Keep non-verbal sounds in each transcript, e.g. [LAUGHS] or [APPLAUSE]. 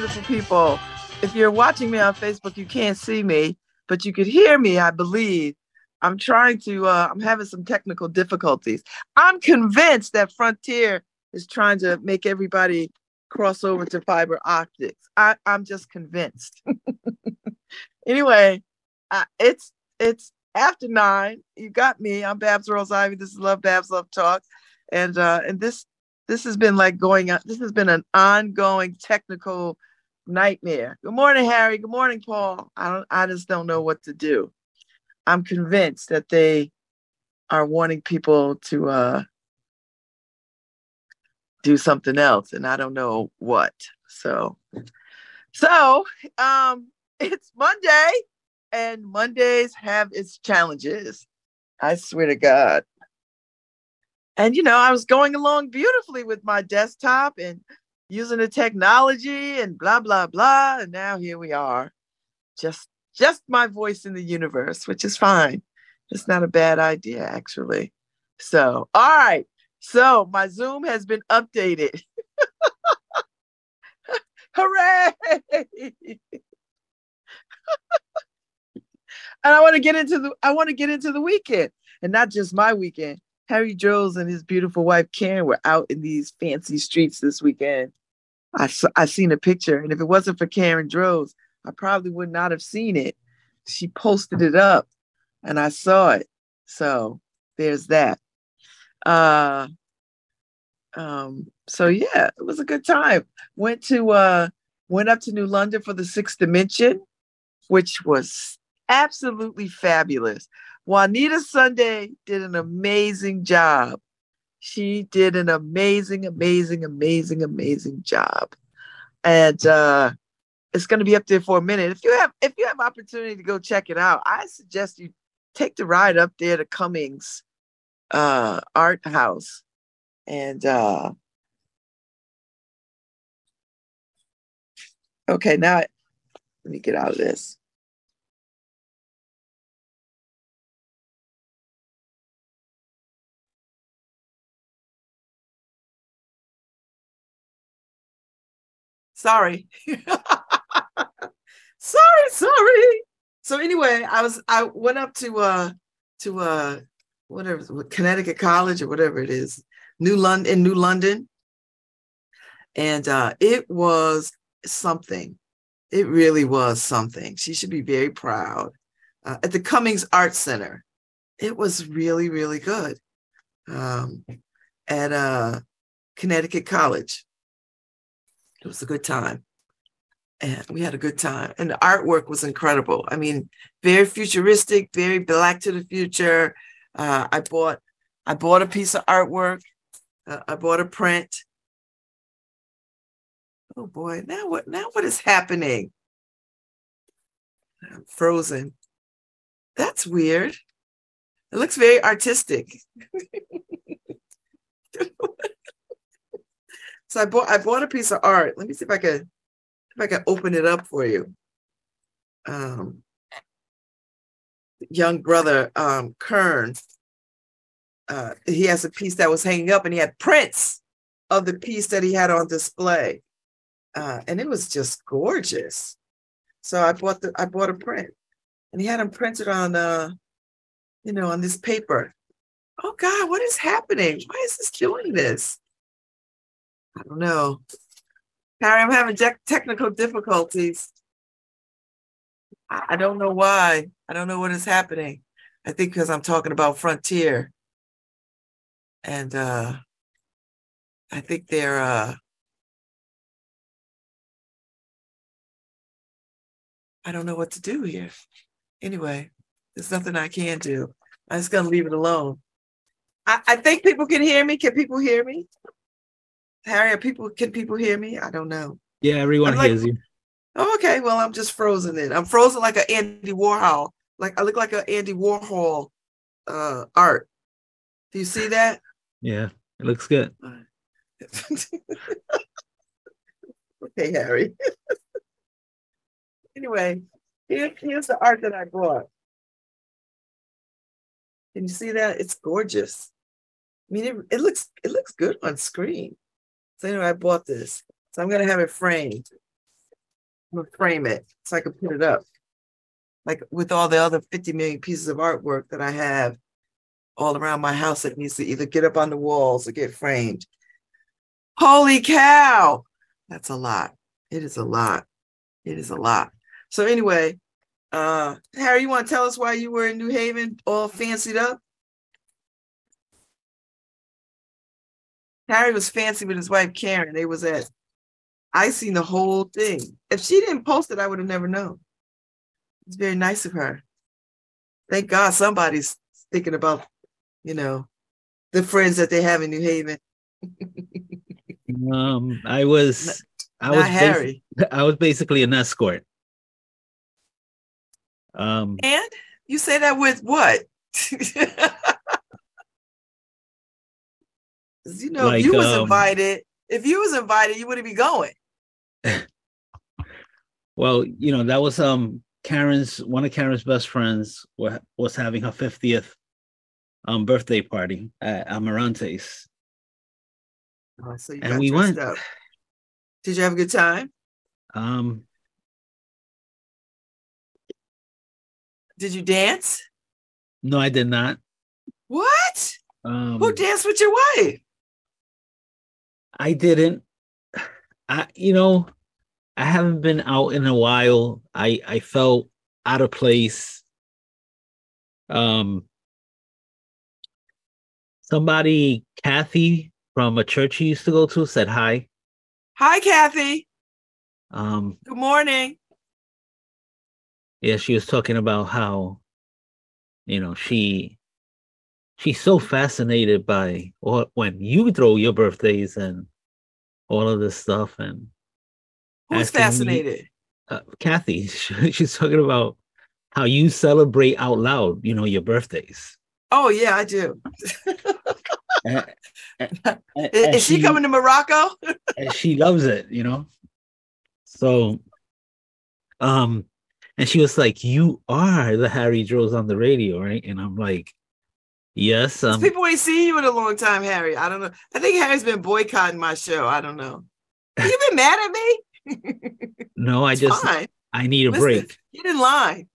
Beautiful people. If you're watching me on Facebook, you can't see me, but you could hear me, I believe. I'm trying to, uh, I'm having some technical difficulties. I'm convinced that Frontier is trying to make everybody cross over to fiber optics. I, I'm just convinced. [LAUGHS] anyway, uh, it's it's after nine. You got me. I'm Babs Rawls Ivy. This is Love Babs Love Talk, and uh, and this this has been like going on. This has been an ongoing technical nightmare. Good morning, Harry. Good morning, Paul. I don't. I just don't know what to do. I'm convinced that they are wanting people to uh, do something else, and I don't know what. So, so um, [LAUGHS] it's Monday, and Mondays have its challenges. I swear to God. And you know, I was going along beautifully with my desktop and using the technology and blah blah blah, and now here we are, just just my voice in the universe, which is fine. It's not a bad idea, actually. So, all right. So, my Zoom has been updated. [LAUGHS] Hooray! [LAUGHS] and I want to get into the I want to get into the weekend, and not just my weekend. Harry Droz and his beautiful wife Karen were out in these fancy streets this weekend. I I seen a picture, and if it wasn't for Karen Droz, I probably would not have seen it. She posted it up and I saw it. So there's that. Uh um so yeah, it was a good time. Went to uh went up to New London for the sixth dimension, which was absolutely fabulous. Juanita Sunday did an amazing job. She did an amazing, amazing, amazing, amazing job. And uh it's going to be up there for a minute. If you have if you have opportunity to go check it out, I suggest you take the ride up there to Cummings uh, Art House, and uh, okay, now let me get out of this. Sorry. [LAUGHS] sorry, sorry. So anyway, I was I went up to uh to uh whatever Connecticut College or whatever it is, New London in New London. And uh it was something. It really was something. She should be very proud. Uh, at the Cummings Art Center. It was really, really good. Um, at uh, Connecticut College. It was a good time and we had a good time. And the artwork was incredible. I mean, very futuristic, very black to the future. Uh, I bought I bought a piece of artwork. Uh, I bought a print. Oh boy, now what now what is happening? I'm frozen. That's weird. It looks very artistic. [LAUGHS] so I bought I bought a piece of art. Let me see if I can if I can open it up for you. Um, young brother um, Kern, uh, he has a piece that was hanging up, and he had prints of the piece that he had on display, uh, and it was just gorgeous. So I bought the I bought a print, and he had them printed on uh, you know, on this paper. Oh God, what is happening? Why is this doing this? I don't know. Harry, I'm having te- technical difficulties. I-, I don't know why. I don't know what is happening. I think because I'm talking about Frontier. And uh I think they're uh I don't know what to do here. Anyway, there's nothing I can do. I'm just gonna leave it alone. I, I think people can hear me. Can people hear me? Harry, people can people hear me? I don't know. Yeah, everyone like, hears you. Oh, okay. Well, I'm just frozen in. I'm frozen like an Andy Warhol. Like I look like an Andy Warhol uh art. Do you see that? Yeah, it looks good. [LAUGHS] okay, Harry. [LAUGHS] anyway, here, here's the art that I brought. Can you see that? It's gorgeous. I mean, it, it looks it looks good on screen. So anyway, I bought this. So I'm gonna have it framed. I'm gonna frame it so I can put it up. Like with all the other 50 million pieces of artwork that I have all around my house that needs to either get up on the walls or get framed. Holy cow! That's a lot. It is a lot. It is a lot. So anyway, uh Harry, you want to tell us why you were in New Haven all fancied up? Harry was fancy with his wife Karen. They was at I seen the whole thing. If she didn't post it, I would have never known. It's very nice of her. Thank God somebody's thinking about, you know, the friends that they have in New Haven. um, I was, I Not was, Harry. basi- [LAUGHS] I was basically an escort. Um, And you say that with what? [LAUGHS] 'Cause, you know, if Like, you was um, invited, if you was invited, you wouldn't be going. [LAUGHS] well, you know, that was um Karen's one of Karen's best friends wa- was having her fiftieth um birthday party at Amarantes. Oh, so you And we went. up. Did you have a good time? Um, Did you dance? no, I did not. What? Um, Who danced with your wife? I didn't. I you know, I haven't been out in a while. I I felt out of place. Um somebody Kathy from a church he used to go to said hi. Hi, Kathy. Um Good morning. yeah, she was talking about how you know, she she's so fascinated by what when you throw your birthdays and all of this stuff and Who's Asking me- fascinated? uh, Kathy, [LAUGHS] she's talking about how you celebrate out loud, you know, your birthdays. Oh yeah, I do. And- and- [LAUGHS] and- Is, is she coming to Morocco? [LAUGHS] and she loves it, you know. So, um, and she was like, "You are the Harry Droz on the radio, right?" And I'm like, "Yes." Um, People ain't seen you in a long time, Harry. I don't know. I think Harry's been boycotting my show. I don't know. [LAUGHS] You been mad at me? no, I It's just fine. I need a Listen, break. Get in line.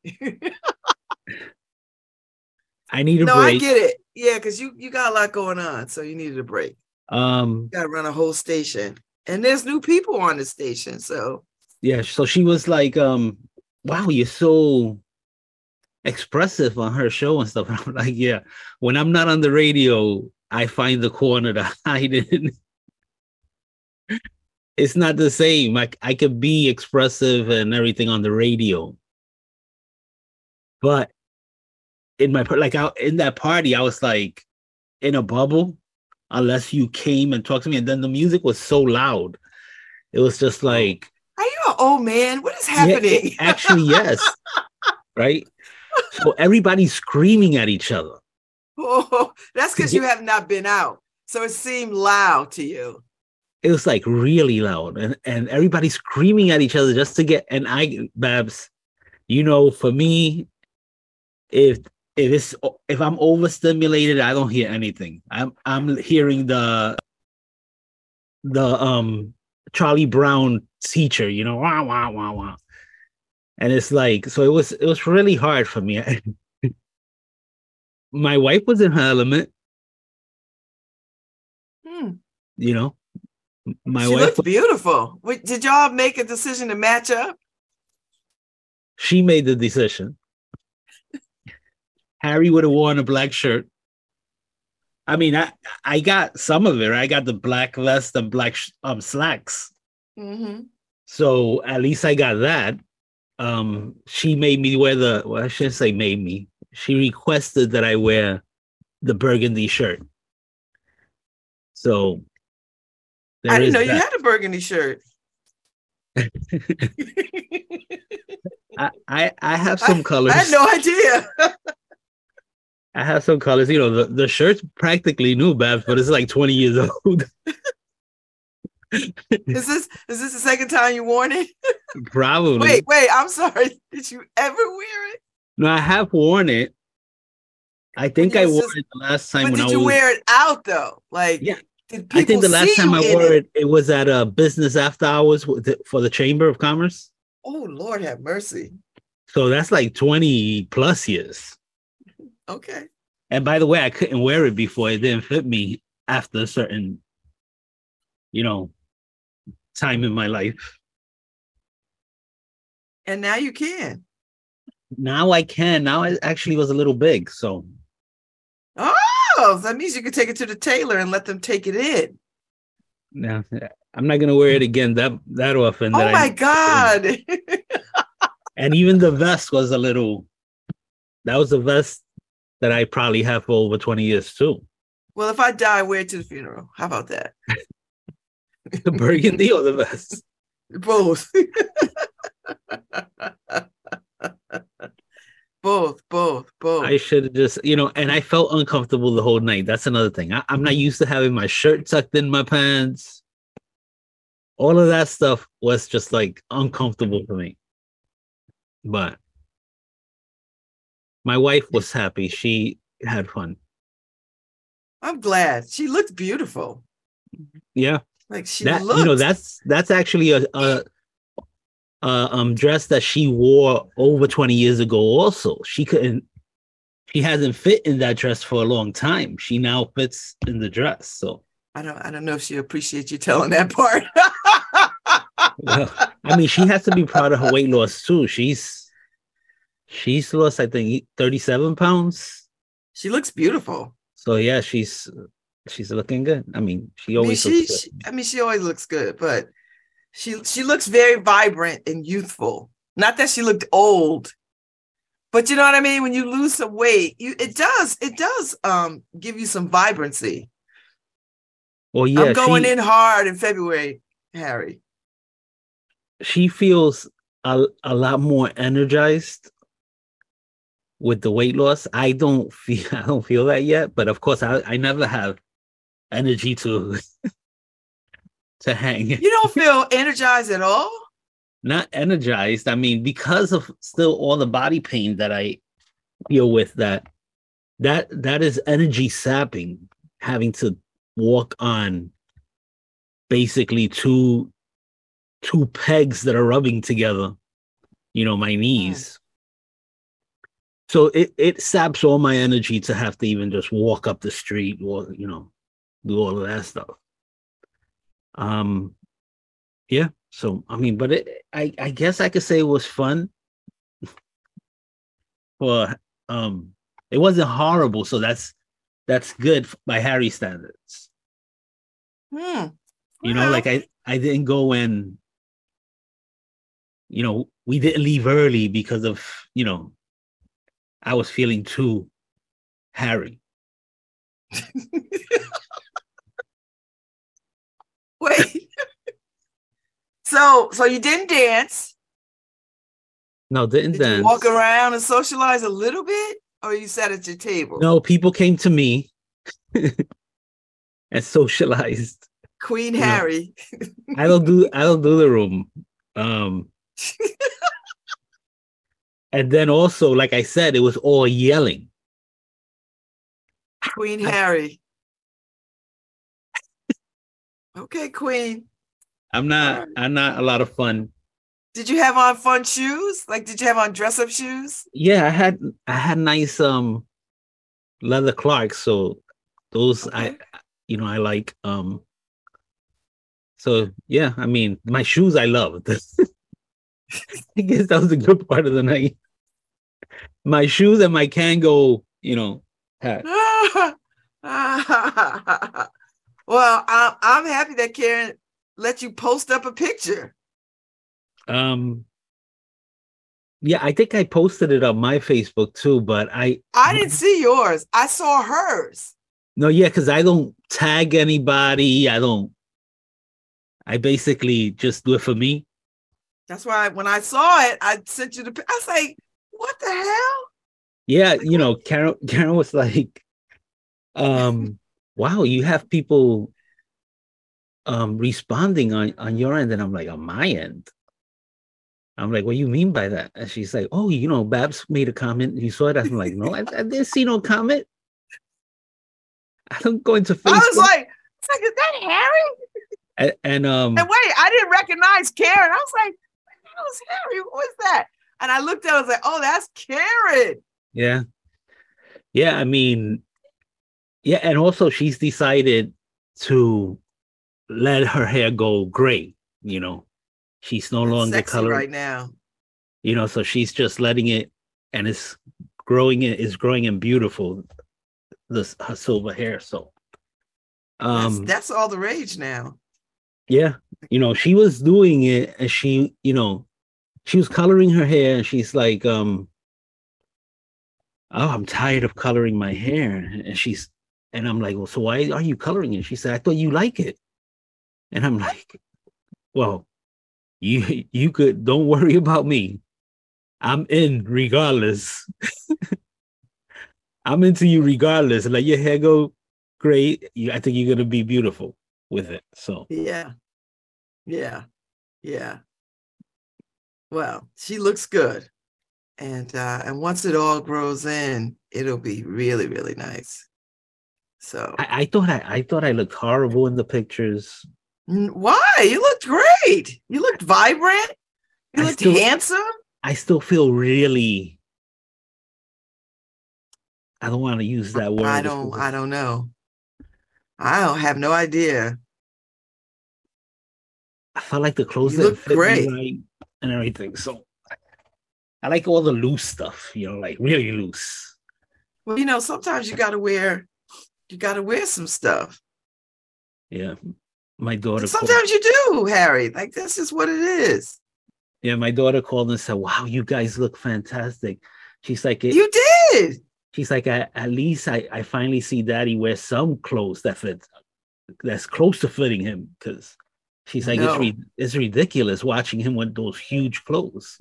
I need a break. no, I get it. Yeah, because you you got a lot going on, so you needed a break. Um, You got to run a whole station, and there's new people on the station. So yeah. So she was like, um, "Wow, you're so expressive on her show and stuff." [LAUGHS] And I'm like, "Yeah." When I'm not on the radio, I find the corner to [LAUGHS] hide in. it's not the same. Like I could be expressive and everything on the radio, but in my like out in that party, I was like in a bubble, unless you came and talked to me. And then the music was so loud, it was just oh. like are you an old man? What is yeah, happening? it- actually, yes, [LAUGHS] right. So everybody's screaming at each other. oh, that's because you have not been out, so it seemed loud to you. it was like really loud and and everybody screaming at each other just to get and i babs you know for me if if it's if i'm overstimulated i don't hear anything i'm i'm hearing the the um charlie brown teacher you know wah wah wah wah and it's like so it was it was really hard for me [LAUGHS] my wife was in her element Hmm. you know my she wife looked beautiful. Did y'all make a decision to match up? she made the decision. Harry would have worn a black shirt. I mean, I I got some of it. Right? I got the black vest and black sh- um slacks. Mm-hmm. So at least I got that. Um, she made me wear the. Well, I shouldn't say made me. She requested that I wear the burgundy shirt. So I didn't know you had a burgundy shirt. [LAUGHS] I, I I have some colors. [LAUGHS] I had no idea. [LAUGHS] I have some colors. You know, the, the shirt's practically new, Babs, but it's like 20 years old. Is [LAUGHS] this is this the second time you worn it? Probably. Wait, wait. I'm sorry. [LAUGHS] Did you ever wear it? No, I have worn it. I think I wore just- it the last time But when did I you was. wear it out though? Like Yeah. Did I think the last time I wore it? it, it was at a business after hours with the- for the Chamber of Commerce. Oh Lord, have mercy. So that's like 20 plus years. Okay. And by the way, I couldn't wear it before. It didn't fit me after a certain, you know, time in my life. And now you can. Now I can. Now it actually was a little big. So Oh, that means you can take it to the tailor and let them take it in. now I'm not gonna wear it again that that often. Oh that I- my God. [LAUGHS] and even the vest was a little that was a vest that I probably have for over 20 years too. well, if I die, wear it to the funeral. How about that? [LAUGHS] The burgundy or the vest. Both. both, both, both. I should have just, you know, and I felt uncomfortable the whole night. That's another thing. I, I'm not used to having my shirt tucked in my pants. All of that stuff was just like uncomfortable for me. But my wife was happy. She had fun. I'm glad. She looked beautiful. Yeah. Like she that looked. you know that's that's actually a, a a um dress that she wore over 20 years ago also she couldn't she hasn't fit in that dress for a long time she now fits in the dress so I don't. I don't know if she appreciates you telling that part. well, i mean she has to be proud of her weight loss too she's she's lost i think 37 pounds she looks beautiful. so yeah she's she's looking good i mean she I mean, always she, looks good. she. I mean, she always looks good, but she she looks very vibrant and youthful. Not that she looked old, but you know what I mean. When you lose some weight, you it does it does um give you some vibrancy. well yeah I'm going she, in hard in February, Harry. she feels a, a lot more energized with the weight loss. I don't [LAUGHS] feel I don't feel that yet, but of course I, I never have energy to [LAUGHS] to hang. You don't feel energized at all. Not energized. I mean, because of still all the body pain that I deal with that that that is energy sapping, having to walk on basically two two pegs that are rubbing together, you know, my knees. Mm. So it it saps all my energy to have to even just walk up the street or you know do all of that stuff. Um, yeah. So I mean, but it I I guess I could say it was fun. [LAUGHS] For um, it wasn't horrible, so that's that's good by Harry standards. Hmm. You know, like I I didn't go and you know we didn't leave early because of you know I was feeling too Harry. [LAUGHS] Wait. So so you didn't dance? No, didn't Did dance. you walk around and socialize a little bit, or you sat at your table? No, people came to me [LAUGHS] and socialized. Queen No. Harry. I don't do I don't do the room. Um [LAUGHS] and then also, like I said, it was all yelling. Queen Harry. [LAUGHS] Okay, Queen. I'm not. I'm not a lot of fun. Did you have on fun shoes? Like, did you have on dress up shoes? Yeah, I had I had nice um leather Clarks, so those I you know I like um so yeah, I mean my shoes I loved. [LAUGHS] I guess that was the good part of the night. My shoes and my Kango, you know, hat. [LAUGHS] well, I'm, I'm happy that Karen let you post up a picture. Um yeah, I think I posted it on my Facebook too, but I I didn't see yours. I saw hers. no, yeah, because I don't tag anybody. I don't I basically just do it for me. That's why when I saw it, I sent you the. I was like, "What the hell?" Yeah, you know, Karen Karen [LAUGHS] was like, um, wow, you have people um responding on on your end, and I'm like, on my end. I'm like, what do you mean by that? And she's like, oh, you know, Babs made a comment. You saw it. I'm like, no, I, I didn't see no comment. [LAUGHS] I don't go into Facebook. I was like, like, is that Harry? And, and um, And wait, I didn't recognize Karen. I was like, that was Harry. Who is that? And I looked at it, I was like, oh, that's Karen. yeah, yeah. I mean, yeah, and also she's decided to let her hair go gray. You know, she's no It's longer colored. right now. You know, so she's just letting it, and it's growing. It is growing and beautiful. This her silver hair. So, That's, um, that's all the rage now. yeah, you know, she was doing it, and she, you know, she was coloring her hair, and she's like, um, oh, I'm tired of coloring my hair, and she's, and I'm like, well, so why are you coloring it? She said, I thought you like it, and I'm like, well, you you could don't worry about me. I'm in regardless. [LAUGHS] I'm into you regardless. Let your hair go great. You, I think you're gonna be beautiful with it. So Yeah. Yeah. Yeah. Well, she looks good. And uh and once it all grows in, it'll be really, really nice. So I, I thought I, I thought I looked horrible in the pictures. Why? You looked great. You looked vibrant. You I looked still- handsome. I still feel really. I don't want to use that word. I don't I don't know. I don't have no idea. I felt like the clothes look great. right and everything. So I like all the loose stuff, you know, like really loose. Well, you know, sometimes you gotta wear you gotta wear some stuff. Yeah. My daughter called, Sometimes you do, Harry. Like this is what it is. yeah, my daughter called and said, Wow, you guys look fantastic. She's like, You did. she's like, at, at least I, I finally see daddy wear some clothes that fit that's close to fitting him because she's like, it's, re- it's ridiculous watching him with those huge clothes.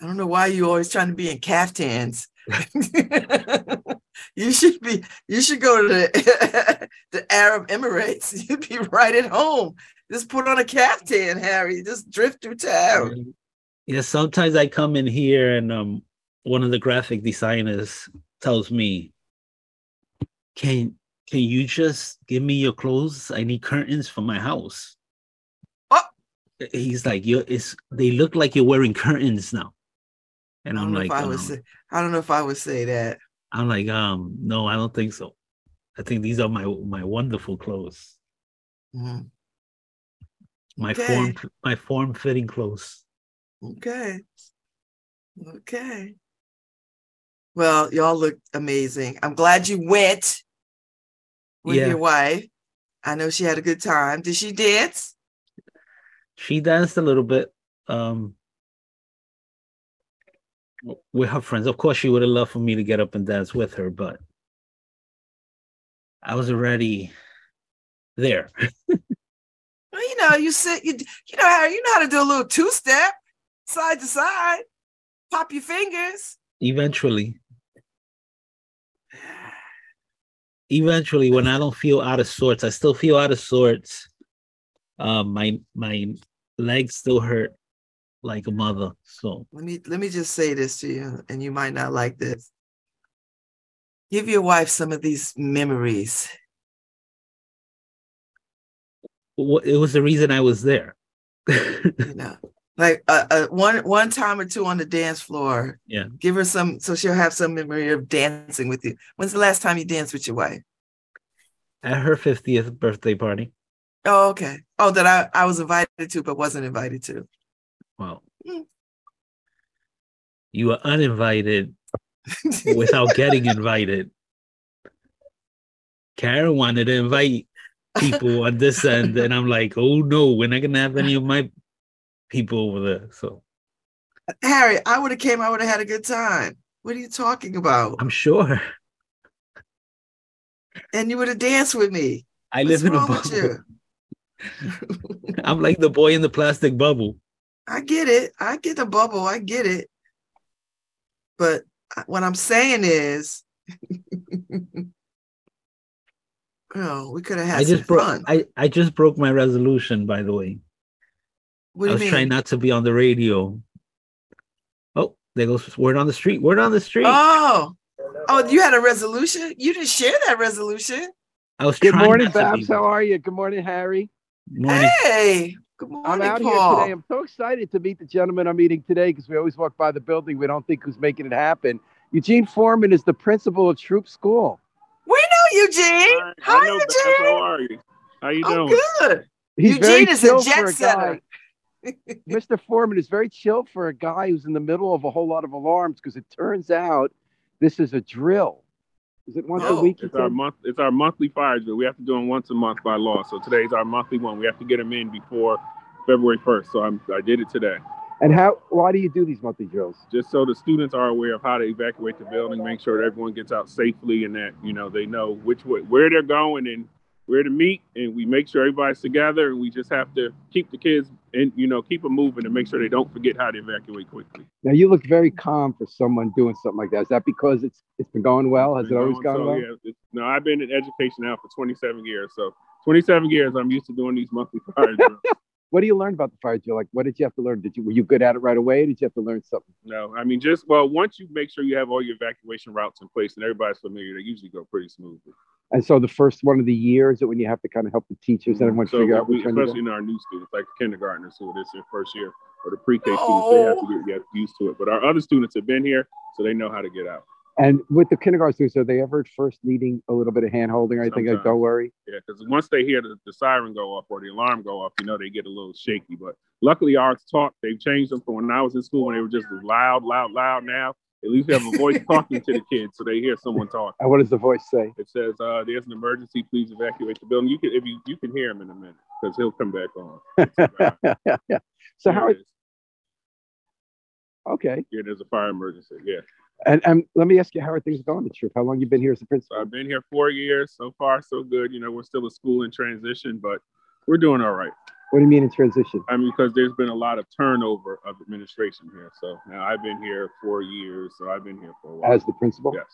I don't know why you always trying to be in caftans. [LAUGHS] you should be. You should go to the, [LAUGHS] the Arab Emirates. [LAUGHS] You'd be right at home. Just put on a caftan, Harry. Just drift through town. Yeah, sometimes I come in here and um one of the graphic designers tells me, Can can you just give me your clothes? I need curtains for my house. Oh! He's like, you it's they look like you're wearing curtains now. I And don't I'm know like, if I would um, say. I don't know if I would say that. I'm like, um, no, I don't think so. I think these are my my wonderful clothes. Mhm. My Okay. form my form fitting clothes. Okay. Okay. Well, y'all look amazing. I'm glad you went with Yeah. your wife. I know she had a good time. Did she dance? she danced a little bit um with her friends. Of course she would have loved for me to get up and dance with her but i was already there. [LAUGHS] Well, you know, you sit, you, you know how you know how to do a little two step, side to side, pop your fingers. eventually. Eventually when i don't feel out of sorts i still feel out of sorts. Um my my legs still hurt like a mother so Let me let me just say this to you, and you might not like this. Give your wife some of these memories. wh- it was the reason i was there You know, like uh, uh, one one time or two on the dance floor. Yeah. Give her some, so she'll have some memory of dancing with you. When's the last time you danced with your wife? at her 50th birthday party Oh, okay. Oh, that I I was invited to, but wasn't invited to. Well, Mm. you were uninvited without getting invited. [LAUGHS] Karen wanted to invite people on this end, and I'm like, oh no, we're not gonna have any of my people over there. So Harry, I would have came. I would have had a good time. What are you talking about? I'm sure and you would have danced with me. I What's live in a bubble. [LAUGHS] I'm like the boy in the plastic bubble. I get it. I get the bubble. I get it. But what I'm saying is, [LAUGHS] oh, we could have had I some just broke. fun. I I just broke my resolution. By the way, What I you was mean? trying not to be on the radio. Oh, there goes word on the street. Word on the street. Oh, oh, you had a resolution. You didn't share that resolution. I was Good morning, not to be- Babs. How are you? Good morning, Harry. Morning. Hey, good morning, I'm out Paul. here today. I'm so excited to meet the gentleman I'm meeting today because we always walk by the building. We don't think who's making it happen. Eugene Foreman is the principal of Troup School. We know Eugene. Hi, Hi, I know, Beth. Eugene. How are you? How you doing? I'm doing? good. He's Eugene is a chill jet a setter. [LAUGHS] Mr. Foreman is very chill for a guy who's in the middle of a whole lot of alarms because it turns out this is a drill. Is it once a Oh. week? It's our month. It's our monthly fire drill. We have to do them once a month by law. So today's our monthly one. We have to get them in before February 1st. So I'm, I did it today, And how? Why do you do these monthly drills? just so the students are aware of how to evacuate the building, make sure that everyone gets out safely, and that you know they know which way, where they're going, and where to meet. And we make sure everybody's together, and we just have to keep the kids and you know keep them moving and make sure they don't forget how to evacuate quickly. Now you look very calm for someone doing something like that. Is that because it's it's been going well? Has it always gone so, well? Yeah, no, I've been in education now for 27 years. So 27 years, I'm used to doing these monthly [LAUGHS] fire drills. What do you learn about the fire drill? Like, what did you have to learn? Did you were you good at it right away? Did you have to learn something? No, I mean, just well, once you make sure you have all your evacuation routes in place and everybody's familiar, they usually go pretty smoothly. And so the first one of the years that when you have to kind of help the teachers and everyone mm-hmm. so figure out we, which one to especially in our new students, like the kindergartners who this their first year, or the pre-K students, they have to oh! get, get used to it. But our other students have been here, so they know how to get out. And with the kindergarten students, are they ever at first needing a little bit of hand holding or anything? Like, don't worry. Yeah, because once they hear the, the siren go off or the alarm go off, you know they get a little shaky. But luckily, ours talk. They've changed them from when I was in school when they were just loud, loud, loud. Now at least we have a voice talking to the kids, so they hear someone talk. And what does the voice say? It says, uh, "There's an emergency. Please evacuate the building." You can, if you, you can hear him in a minute because he'll come back on. yeah, [LAUGHS] yeah. so Here how? it is. Okay. Yeah, there's a fire emergency. Yeah. And and let me ask you, how are things going at Troup? How long you been here as a principal? I've been here four years. So far, so good. You know, we're still a school in transition, but we're doing all right. What do you mean in transition? I mean, because there's been a lot of turnover of administration here. So now I've been here four years. So I've been here for a while. As the principal? yes.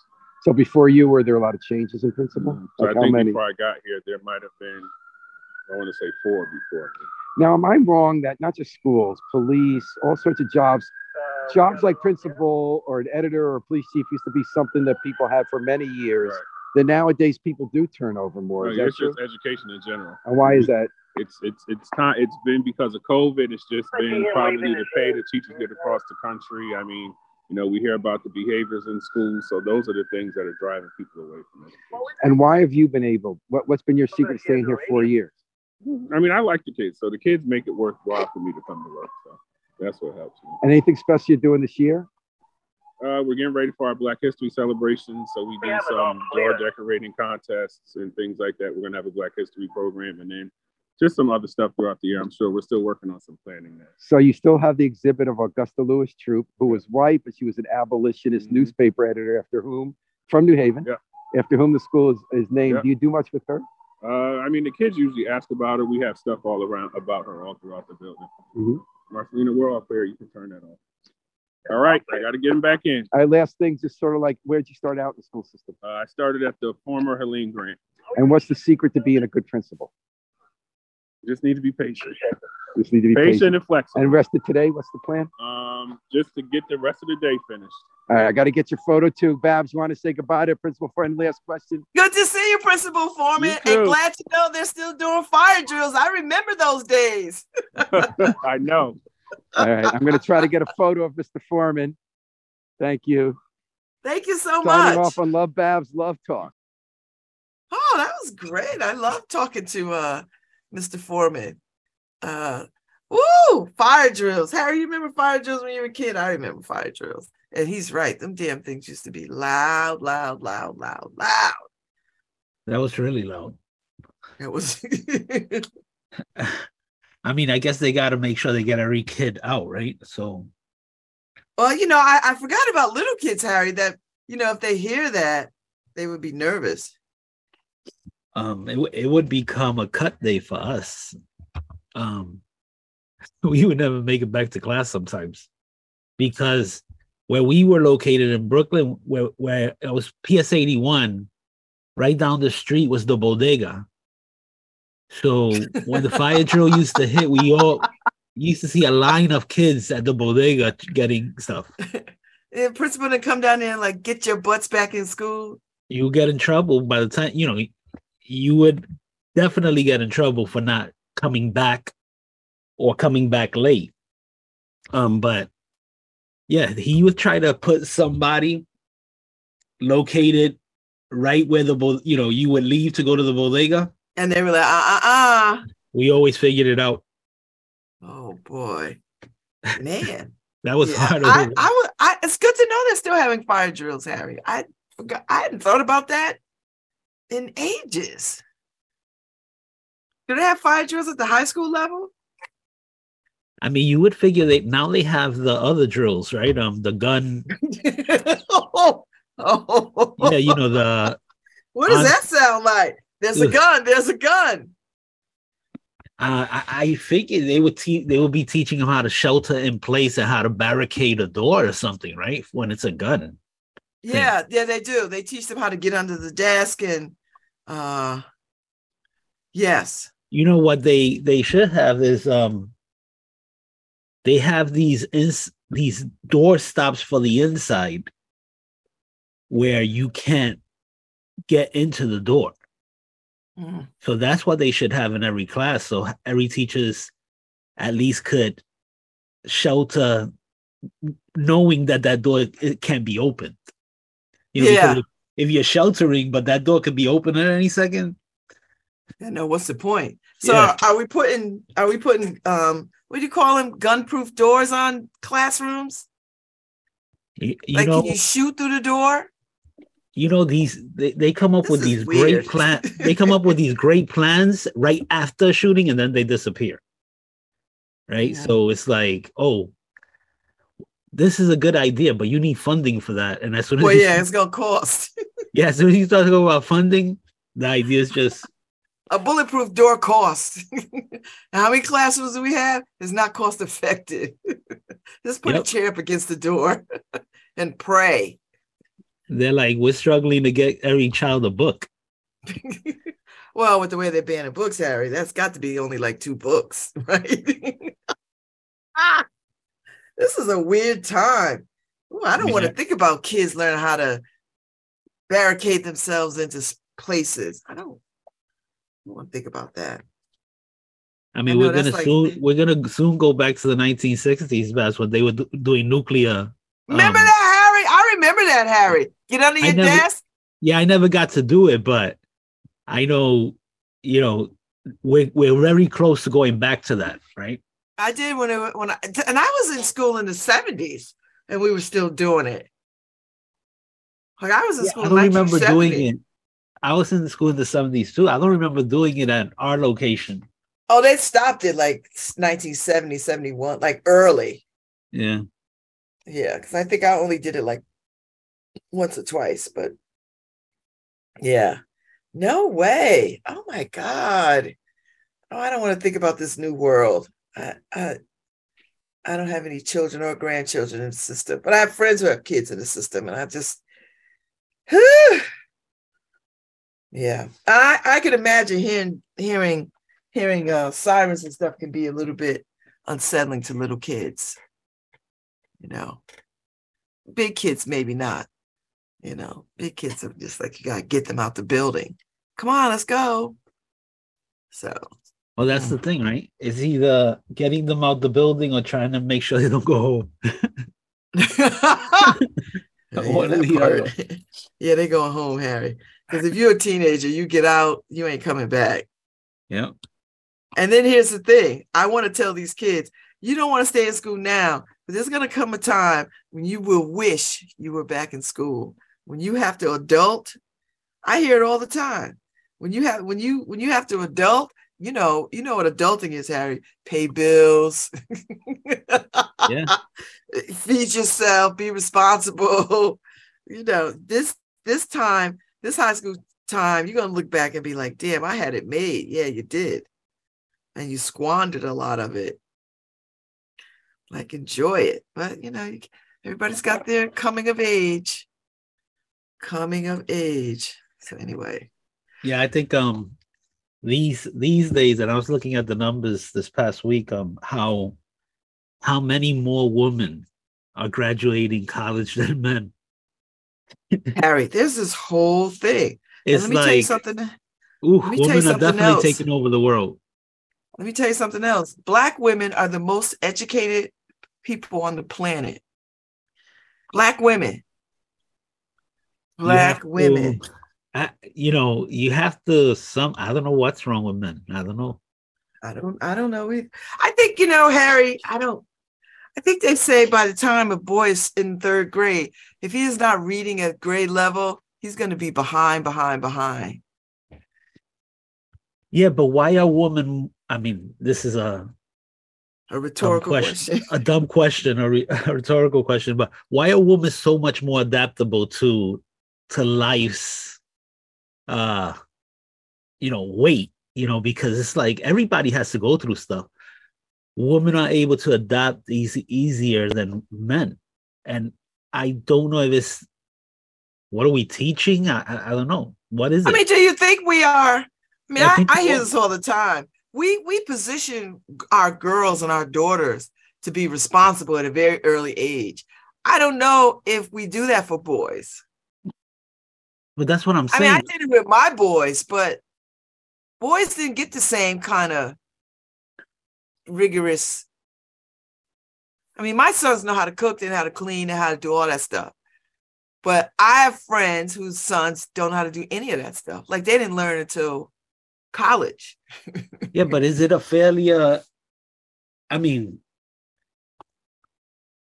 So before you, were there a lot of changes in principal? Mhm. So Like I think before I got here, there might have been, I want to say four before. Now, am I wrong that not just schools, police, all sorts of jobs, jobs like principal or an editor or a police chief used to be something that people had for many years. Right. That nowadays people do turn over more. No, Is that it's true? just education in general. And why is that? It's it's it's time. It's been because of COVID. It's just been probably the pay that teachers get across the country. I mean, you know, we hear about the behaviors in schools, so those are the things that are driving people away from it. And why have you been able? What, what's been your secret staying here four years? I mean, I like the kids, so the kids make it worthwhile for me to come to work. So that's what helps me. And anything special you're doing this year? Uh, we're getting ready for our Black History celebration, so we do some door decorating contests and things like that. We're gonna have a Black History program, and then just some other stuff throughout the year. I'm sure we're still working on some planning there. So you still have the exhibit of Augusta Lewis Troup, who was white, but she was an abolitionist Mhm. newspaper editor after whom, from New Haven, Yeah. after whom the school is, is named. Yeah. Do you do much with her? Uh, I mean, the kids usually ask about her. We have stuff all around about her all throughout the building. Mhm. Marcelina, we're off there. You can turn that off. All right, I got to get him back in. All right, last thing, just sort of like, where'd you start out in the school system? Uh, I started at the former Helene Grant. And what's the secret to being a good principal? Just need to be patient, just need to be patient, patient. and flexible. And rest of today, what's the plan? um, just to get the rest of the day finished. All right, I got to get your photo too. Babs, you want to say goodbye to Principal for any last question? Good to see you, Principal Foreman, You and glad to know they're still doing fire drills. I remember those days. [LAUGHS] [LAUGHS] I know. All right, I'm going to try to get a photo of Mr. Foreman. Thank you. Thank you so Signing much. off on Love Babs Love Talk. Oh, that was great. I love talking to uh Mr. Foreman. Uh woo, fire drills. Harry, you remember fire drills when you were a kid? I remember fire drills. And he's right. Them damn things used to be loud, loud, loud, loud, loud. That was really loud. It was [LAUGHS] I mean, I guess they got to make sure they get every kid out, right? So, well, you know, I, I forgot about little kids, Harry, that you know, if they hear that, they would be nervous. Um, it, it would become a cut day for us. Um, [LAUGHS] we would never make it back to class sometimes because where we were located in Brooklyn, where where it was PS eighty one, right down the street was the bodega. So [LAUGHS] when the fire drill used to hit, we all used to see a line of kids at the bodega getting stuff. [LAUGHS] And principal to come down there and like get your butts back in school. You get in trouble by the time you know you would definitely get in trouble for not coming back or coming back late. Um, but yeah, he would try to put somebody located right where the bo- you know you would leave to go to the bodega. And they were like, uh uh uh. We always figured it out. Oh boy. Man. [LAUGHS] That was Yeah, hard. I, I, would- I, it's good to know they're still having fire drills, Harry. I forgot. I hadn't thought about that in ages. Do they have fire drills at the high school level? I mean, you would figure they now they have the other drills, right? Um, the gun. oh, [LAUGHS] oh. Yeah, you know the. [LAUGHS] what does on- that sound like? There's a gun. There's a gun. Uh, I, I figured they would te- they would be teaching them how to shelter in place and how to barricade a door or something, right? When it's a gun. Yeah, yeah, they do. They teach them how to get under the desk and uh yes. You know what they they should have is um. They have these ins- these door stops for the inside, where you can't get into the door. Mm. So that's what they should have in every class. So every teachers at least could shelter knowing that that door it can be opened. You know, Yeah. if, if you're sheltering, but that door could be open at any second. I know what's the point. So Yeah. are we putting are we putting um what do you call them gun-proof doors on classrooms? You, you like know, can you shoot through the door? you know these they, they come up This with these weird. great plan they [LAUGHS] come up with these great plans right after shooting and then they disappear. Right? Yeah. So it's like, oh, this is a good idea, but you need funding for that. And as soon as Well, you yeah, it's gonna cost. [LAUGHS] Yeah, as soon as you start talking about funding, the idea is just a bulletproof door costs. [LAUGHS] How many classrooms do we have? It's not cost effective. [LAUGHS] Just put Yep. a chair up against the door and pray. they're like, we're struggling to get every child a book. well, with the way they're banning books, Harry, that's got to be only like two books, right? ah, this is a weird time. Ooh, I don't want to think about kids learning how to barricade themselves into places. I don't, I don't want to think about that. I mean, know, we're gonna like- soon we're gonna soon go back to the 1960s. That's when they were do- doing nuclear. Remember um, that, Harry? I remember that, Harry. Get under your never- desk. Yeah, I never got to do it, but I know, you know, we're we're very close to going back to that, right? I did when it when I and I was in school in the seventies, and we were still doing it. Like I was in Yeah, school. I don't remember doing it. I was in school in the 70s too. I don't remember doing it at our location. Oh, they stopped it like 1970, 71, like early. Yeah. Yeah, because I think I only did it like once or twice, but yeah. No way. Oh my God. Oh, I don't want to think about this new world. I, I I don't have any children or grandchildren in the system, but I have friends who have kids in the system, and I just yeah. I I could imagine hearing hearing hearing uh sirens and stuff can be a little bit unsettling to little kids. You know. Big kids, maybe not. You know, big kids are just like you gotta get them out the building. Come on, let's go. So Well, that's the thing, right? It's either getting them out the building or trying to make sure they don't go home. Yeah, One or that part. yeah, they going home, Harry. Because if you're a teenager, you get out, you ain't coming back. Yep. And then here's the thing: I want to tell these kids, you don't want to stay in school now, but there's gonna come a time when you will wish you were back in school. When you have to adult, I hear it all the time. When you have when you when you have to adult, you know, you know what adulting is, Harry. Pay bills. Yeah. [LAUGHS] Feed yourself, be responsible. [LAUGHS] You know, this this time, this high school time, you're gonna look back and be like, damn, I had it made. Yeah, you did. And you squandered a lot of it. Like enjoy it. But you know, everybody's got their coming of age. Coming of age. So anyway. Yeah, I think um these these days, and I was looking at the numbers this past week, um, how how many more women are graduating college than men. [LAUGHS] Harry, there's this whole thing. And It's let me tell you like something. Ooh, Let me tell you women are definitely else. taking over the world. Let me tell you something else. Black women are the most educated people on the planet. Black women. Black women. I, you know, you have to some. I don't know what's wrong with men. I don't know. I don't I don't know either. I think, you know, Harry, I don't I think they say by the time a boy is in third grade, if he is not reading at grade level, he's going to be behind, behind, behind. Yeah, but why a woman? I mean, this is a A rhetorical question. question. a dumb question, a, re- [LAUGHS] a rhetorical question. But why are women so much more adaptable to to life's, uh, you know, weight? You know, because it's like everybody has to go through stuff. Women are able to adapt easy easier than men, and I don't know if it's what are we teaching? I I, I don't know. What is it? I mean, do you think we are? I mean, I I, I hear this all the time. We we position our girls and our daughters to be responsible at a very early age. I don't know if we do that for boys. But that's what I'm saying. I mean. I did it with my boys, but boys didn't get the same kind of rigorous. I mean, my sons know how to cook and how to clean and how to do all that stuff. But I have friends whose sons don't know how to do any of that stuff. Like they didn't learn until college. Yeah, but is it a failure? I mean,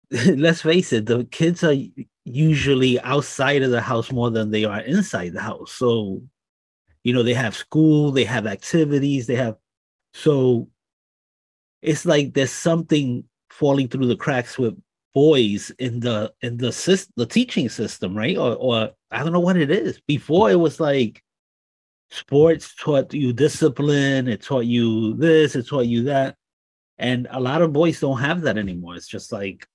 [LAUGHS] let's face it, the kids are usually outside of the house more than they are inside the house. So, you know, they have school, they have activities, they have so it's like there's something falling through the cracks with boys in the in the system the teaching system right? Or or i don't know what it is. Before it was like sports taught you discipline it taught you this it taught you that. And a lot of boys don't have that anymore. It's just like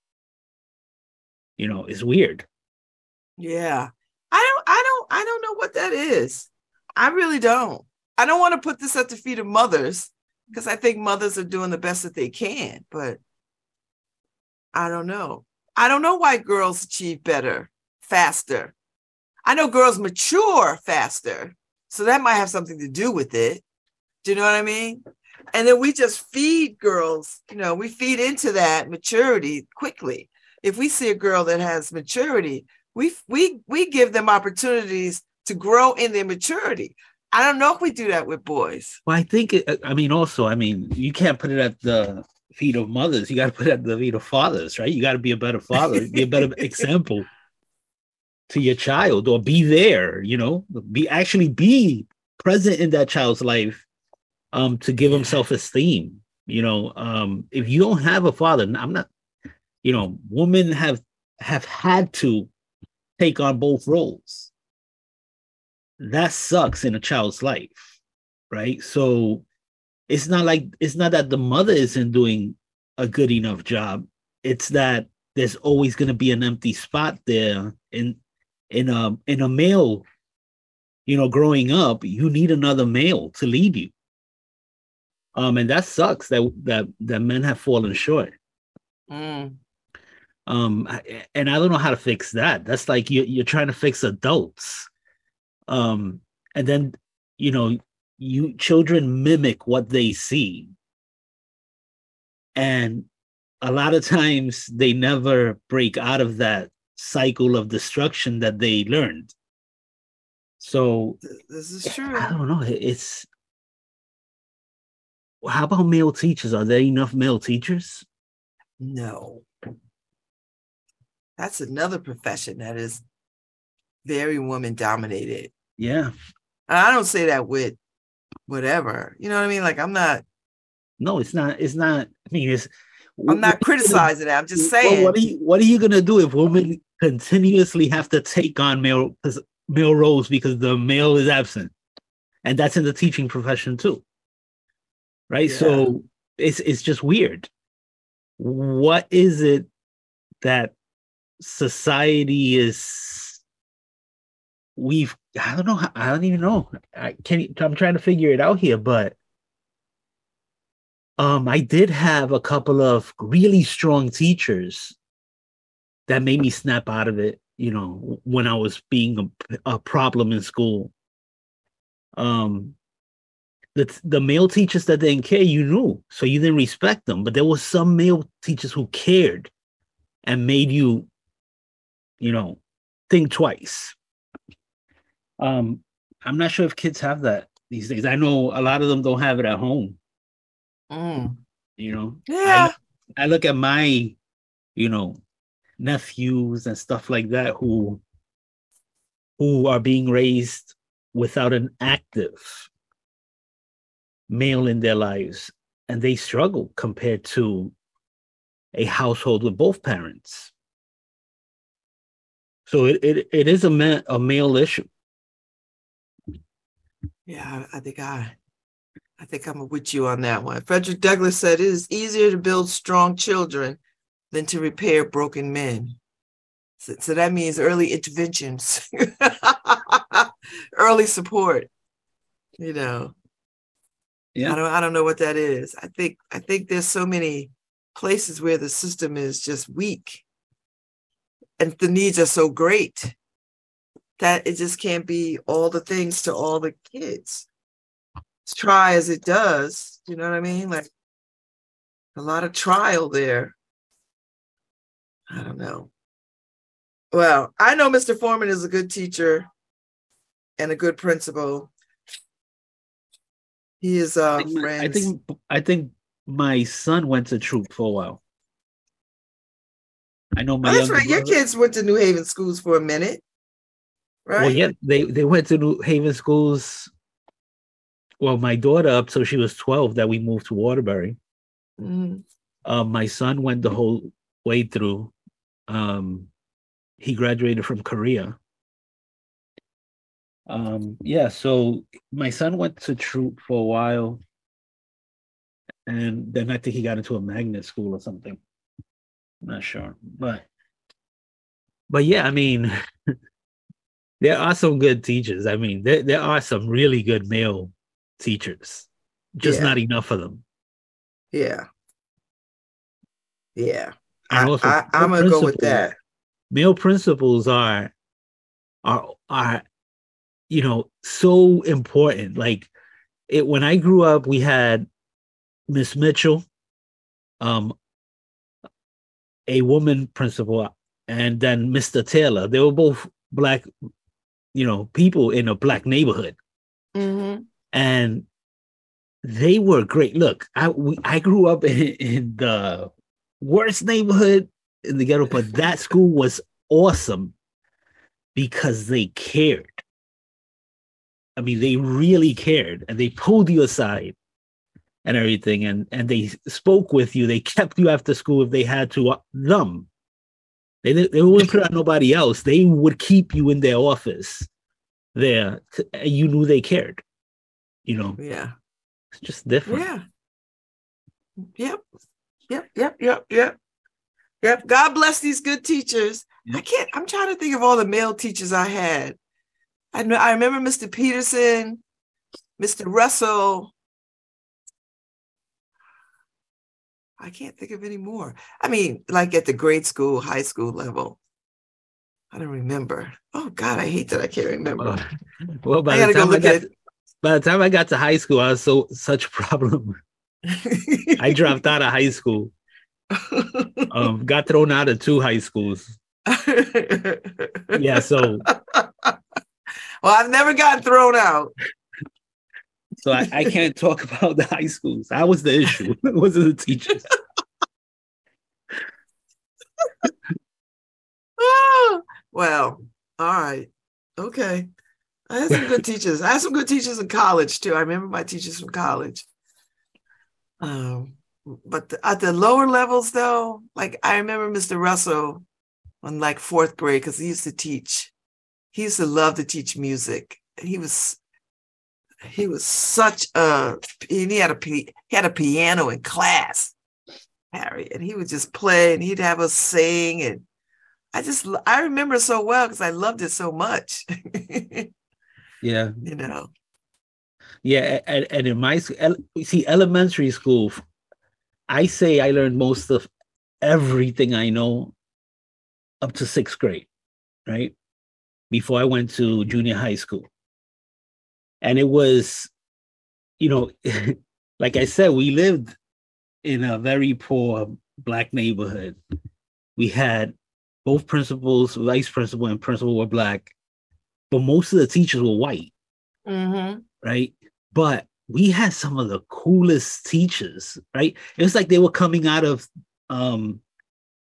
you know it's weird Yeah. I don't I don't I don't know what that is. I really don't. I don't want to put this at the feet of mothers because I think mothers are doing the best that they can, but I don't know. I don't know why girls achieve better, faster. I know girls mature faster. So that might have something to do with it. Do you know what I mean? And then we just feed girls, you know, we feed into that maturity quickly. If we see a girl that has maturity, we we we give them opportunities to grow in their maturity. I don't know if we do that with boys. well i think it, i mean also i mean you can't put it at the feet of mothers. You got to put it at the feet of fathers right? You got to be a better father be a better [LAUGHS] example to your child or be there you know? Be actually be present in that child's life um to give them self-esteem you know? Um if you don't have a father i'm not you know women have have had to take on both roles. That sucks in a child's life right? So it's not like it's not that the mother isn't doing a good enough job. It's that there's always going to be an empty spot there in in a in a male you know growing up you need another male to lead you. Um and that sucks that that that men have fallen short. Mm. Um and i don't know how to fix that. That's like you, you're trying to fix adults. Um and then you know you children mimic what they see. And a lot of times they never break out of that cycle of destruction that they learned. So This is true. i don't know. It's how about male teachers? Are there enough male teachers? No. That's another profession that is very woman dominated. yeah And I don't say that with whatever. You know what I mean? Like I'm not no it's not it's not i mean it's I'm not criticizing that. I'm just Well, saying. what are you what are you gonna do if women continuously have to take on male male roles because the male is absent, and that's in the teaching profession too, right? Yeah. So it's it's just weird. What is it that society is? We've I don't know I don't even know. I can't. I'm trying to figure it out here, but um, I did have a couple of really strong teachers that made me snap out of it. You know, when I was being a, a problem in school. Um, the the male teachers that didn't care, you knew, so you didn't respect them. But there was some male teachers who cared and made you, you know, think twice. Um, I'm not sure if kids have that these days. I know a lot of them don't have it at home. Mm. You know, Yeah. I look at my, you know, nephews and stuff like that who who are being raised without an active male in their lives and they struggle compared to a household with both parents so it it, it is a a male issue Yeah, I think I, I think I'm with you on that one. Frederick Douglass said it is easier to build strong children than to repair broken men. So, so that means early interventions, [LAUGHS] early support. You know, Yeah. I don't, I don't know what that is. I think, I think there's so many places where the system is just weak, and the needs are so great that it just can't be all the things to all the kids. Try as it does, you know what I mean? Like a lot of trial there. I don't know. Well, I know Mr. Foreman is a good teacher and a good principal. He is uh I think, my, I think I think my son went to Troup for a while i know my Oh, that's right. Your brother- kids went to New Haven schools for a minute, right? Well, yeah, they they went to New Haven schools. Well, my daughter up till she was twelve that we moved to Waterbury. Mhm. Um, my son went the whole way through. Um, he graduated from Korea. Um, yeah, so my son went to Troup for a while, and then I think he got into a magnet school or something. I'm not sure, but but yeah, I mean, [LAUGHS] there are some good teachers. I mean, there there are some really good male teachers, just Yeah. not enough of them. Yeah. Yeah. And I, also I, I'm gonna go with that. male principals are are are you know so important like it when i grew up we had miss mitchell um a woman principal and then mr taylor they were both black you know people in a black neighborhood Mhm. and they were great. Look, I we, I grew up [LAUGHS] in, in the worst neighborhood in the ghetto, but that [LAUGHS] school was awesome because they cared. I mean, they really cared, and they pulled you aside and everything, and and they spoke with you. They kept you after school if they had to. uh, Them, they didn't- they wouldn't put on nobody else. They would keep you in their office there, you knew they cared. You know, Yeah. it's just different. Yeah. Yep. Yep. Yep. Yep. Yep. Yep. God bless these good teachers. I can't, I'm trying to think of all the male teachers I had. I know I remember Mr. Peterson, Mr. Russell. I can't think of any more. I mean, like at the grade school, high school level. I don't remember. Oh God, I hate that I can't remember. Well, [LAUGHS] by I the time I got at by the time I got to high school, I was so such a problem. I dropped out of high school. Um, [LAUGHS] got thrown out of two high schools. [LAUGHS] Yeah, so well, I've never gotten thrown out. So I, I can't talk [LAUGHS] about the high schools. That was the issue. [LAUGHS] It wasn't the teachers. [LAUGHS] Well, all right. Okay. I had some good teachers. I had some good teachers in college too. I remember my teachers from college. Um, but the, at the lower levels though, like I remember Mr. Russell on like fourth grade because he used to teach. He used to love to teach music. And he was he was such a and he had a he had a piano in class, Harry, and he would just play and he'd have us sing and I just i remember so well because I loved it so much. [LAUGHS] Yeah, you know. yeah. And, and in my see elementary school, I say I learned most of everything I know up to sixth grade, right? Before I went to junior high school. And it was, you know, [LAUGHS] like I said, we lived in a very poor black neighborhood. We had both principals, vice principal and principal were black, but most of the teachers were white, Mm-hmm. right? But we had some of the coolest teachers, right? It was like they were coming out of um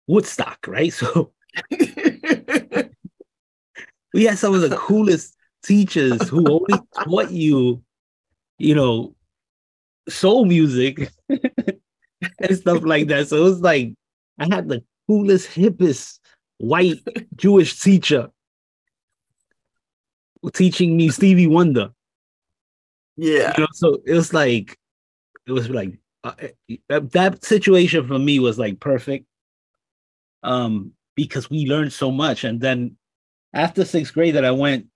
Woodstock, right? [LAUGHS] So [LAUGHS] we had some of the coolest teachers who only [LAUGHS] taught you, you know, soul music [LAUGHS] and stuff like that. So it was like I had the coolest, hippest white Jewish teacher teaching me Stevie Wonder. yeah. You know, so it was like it was like uh, uh, that situation for me was like perfect um because we learned so much and then after sixth grade that i went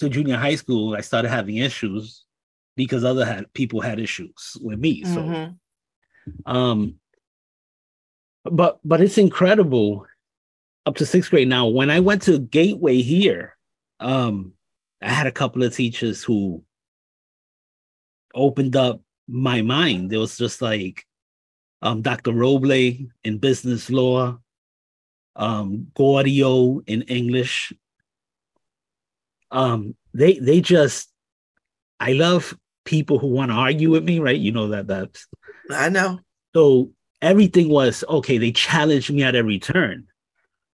to junior high school i started having issues because other had people had issues with me so. Mhm. um but but it's incredible up to sixth grade. Now when i went to gateway here um i had a couple of teachers who opened up my mind. It was just like um dr roble in business law um Gaudio in english um they they just i love people who want to argue with me right you know that that's I know. so everything was okay, they challenged me at every turn.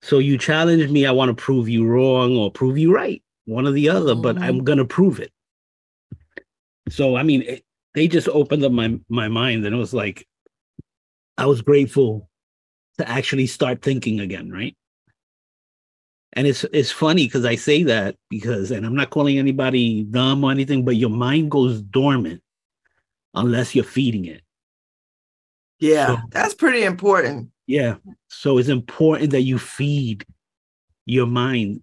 So you challenge me, I want to prove you wrong or prove you right, one or the other, but I'm going to prove it. So, I mean, it, they just opened up my, my mind and it was like, I was grateful to actually start thinking again, right? And it's it's funny because I say that because, and I'm not calling anybody dumb or anything, but your mind goes dormant unless you're feeding it. Yeah, So- that's pretty important. Yeah. So it's important that you feed your mind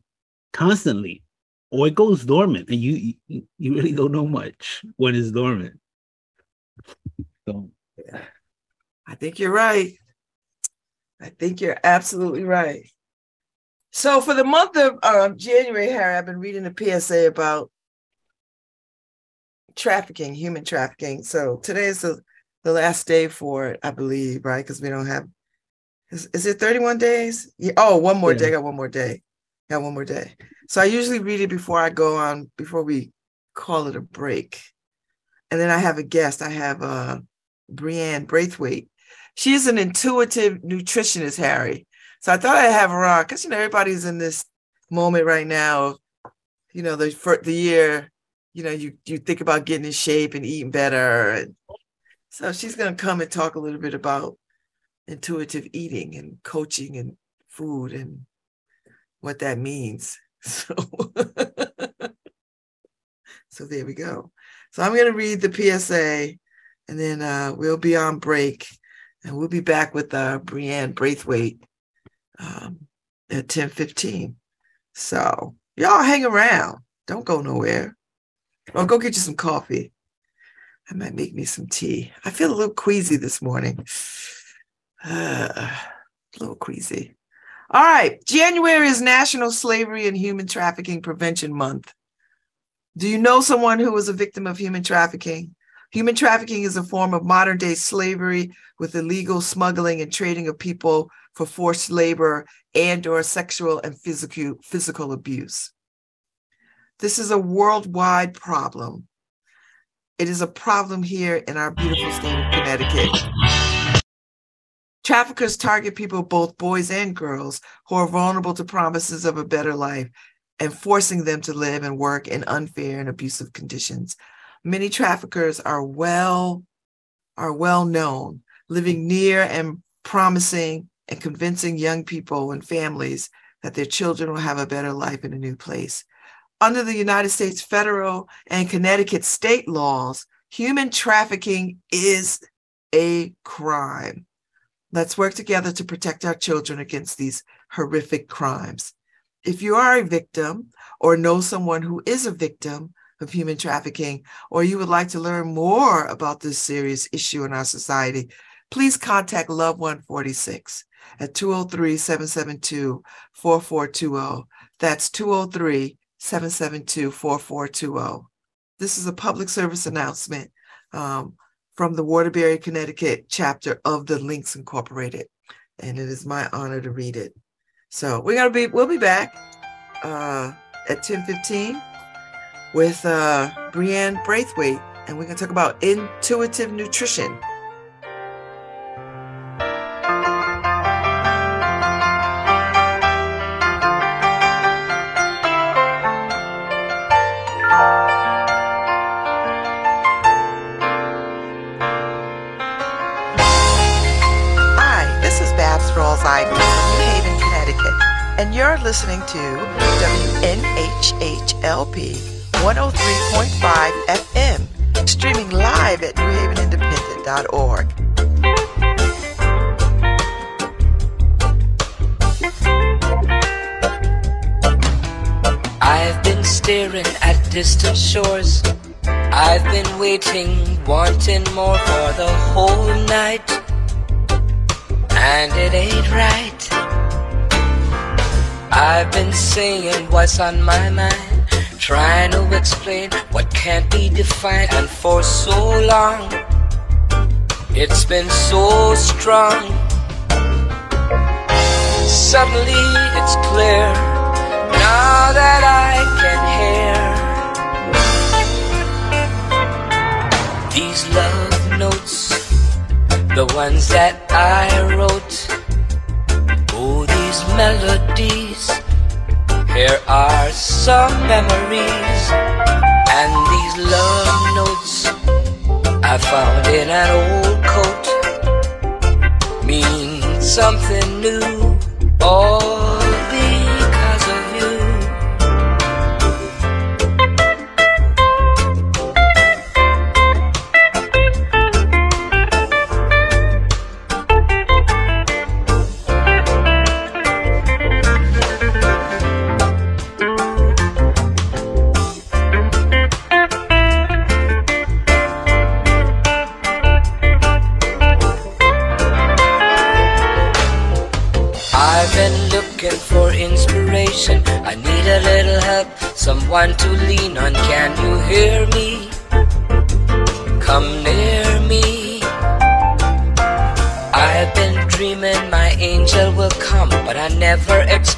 constantly, or it goes dormant, and you you, really don't know much when it's dormant. So I think you're right. I think you're absolutely right. So for the month of um, January, Harry, I've been reading the PSA about trafficking, human trafficking. So today is the, the last day for it, I believe, right? Because we don't have. Is, is it 31 days? Yeah. Oh, one more Yeah. day. Got one more day. Got one more day. So I usually read it before I go on, before we call it a break. And then I have a guest. I have uh, Brianne Braithwaite. She is an intuitive nutritionist, Harry. So I thought I'd have her on because you know everybody's in this moment right now. You know, the for the year, you know, you you think about getting in shape and eating better, and so she's going to come and talk a little bit about intuitive eating and coaching and food and what that means. [LAUGHS] So, so there we go. So I'm going to read the PSA, and then uh, we'll be on break, and we'll be back with uh, Brianne Braithwaite um, at 10:15. So y'all hang around. Don't go nowhere. Or go get you some coffee. I might make me some tea. I feel a little queasy this morning. [SIGHS] a little queasy. All right. January is National Slavery and Human Trafficking Prevention Month. Do you know someone who was a victim of human trafficking? Human trafficking is a form of modern day slavery with illegal smuggling and trading of people for forced labor and or sexual and physical physical abuse. This is a worldwide problem. It is a problem here in our beautiful state of Connecticut. Traffickers target people, both boys and girls, who are vulnerable to promises of a better life and forcing them to live and work in unfair and abusive conditions. Many traffickers are well are well known, living near and promising and convincing young people and families that their children will have a better life in a new place. Under the United States federal and Connecticut state laws, human trafficking is a crime. Let's work together to protect our children against these horrific crimes. If you are a victim or know someone who is a victim of human trafficking, or you would like to learn more about this serious issue in our society, please contact Love 146 at 203 772 4420. That's 203 772 4420. This is a public service announcement um, from the Waterbury, Connecticut chapter of the Links Incorporated. And it is my honor to read it. So we're gonna be we'll be back uh, at 10:15 with uh, Brianne Braithwaite, and we're gonna talk about intuitive nutrition. And you're listening to WNHHLP 103.5 FM, streaming live at newhavenindependent.org. I've been staring at distant shores. I've been waiting, wanting more for the whole night. And it ain't right. I've been saying what's on my mind, trying to explain what can't be defined, and for so long it's been so strong. Suddenly it's clear now that I can hear these love notes, the ones that I wrote these melodies. Here are some memories and these love notes I found in an old coat mean something new. Oh.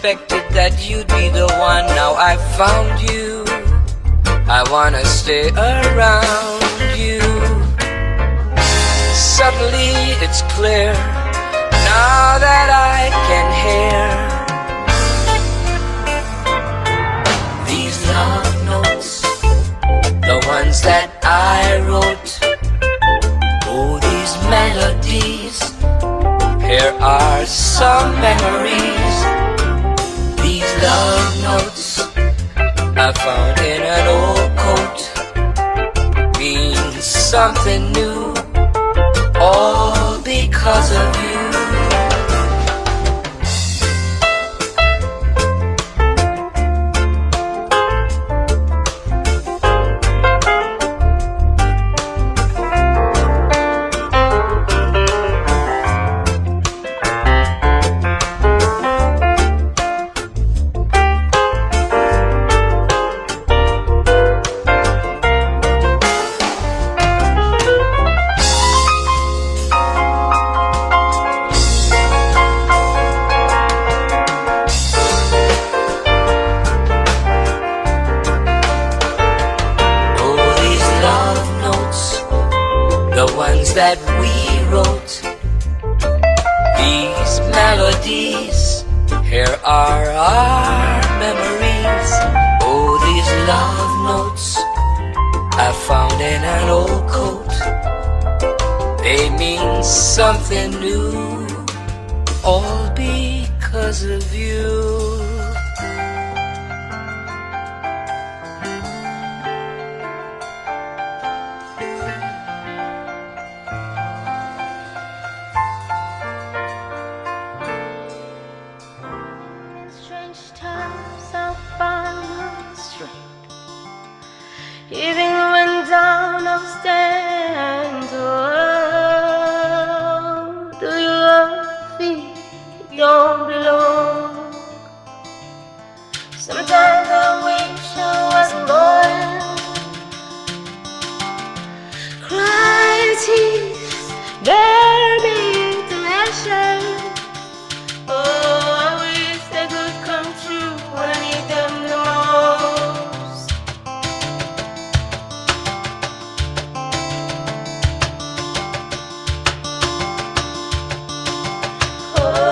Expected that you'd be the one. Now I found you. I wanna stay around you. Suddenly it's clear now that I can hear. These love notes, the ones that I wrote. Oh, these melodies. Here are some memories. Love notes I found in an old coat means something new. All because of you. oh.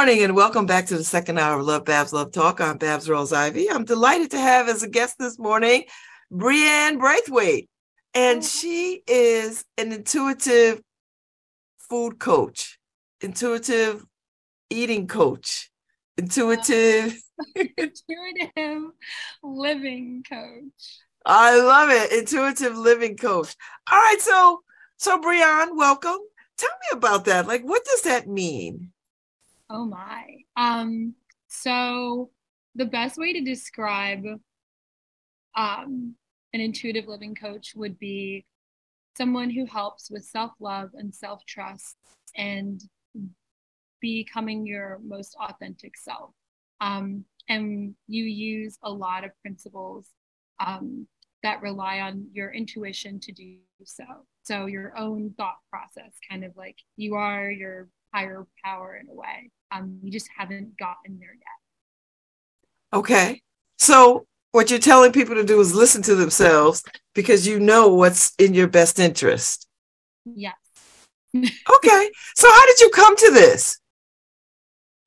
Morning and welcome back to the second hour of Love Babs Love Talk. I'm Babs Rose Ivy. I'm delighted to have as a guest this morning Breanne Braithwaite. And she is an intuitive food coach, intuitive eating coach, intuitive. [LAUGHS] intuitive living coach. I love it. Intuitive living coach. All right. So, so Breanne, welcome. Tell me about that. Like, what does that mean? Oh my. Um, so the best way to describe um an intuitive living coach would be someone who helps with self-love and self-trust and becoming your most authentic self. Um, and you use a lot of principles um, that rely on your intuition to do so. So your own thought process, kind of like you are your higher power in a way. Um, you just haven't gotten there yet. Okay. So what you're telling people to do is listen to themselves because you know what's in your best interest. Yes. [LAUGHS] okay. So how did you come to this?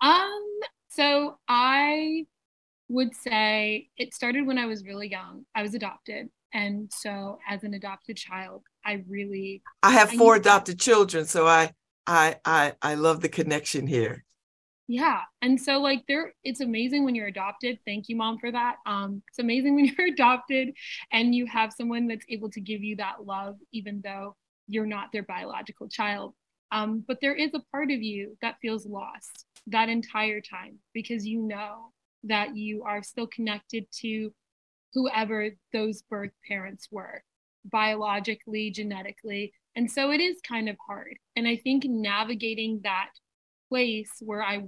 Um, so I would say it started when I was really young. I was adopted. And so as an adopted child, I really I have four I adopted children, so I I I I love the connection here. Yeah. And so like there it's amazing when you're adopted. Thank you mom for that. Um it's amazing when [LAUGHS] you're adopted and you have someone that's able to give you that love even though you're not their biological child. Um but there is a part of you that feels lost that entire time because you know that you are still connected to whoever those birth parents were biologically, genetically. And so it is kind of hard. And I think navigating that place where I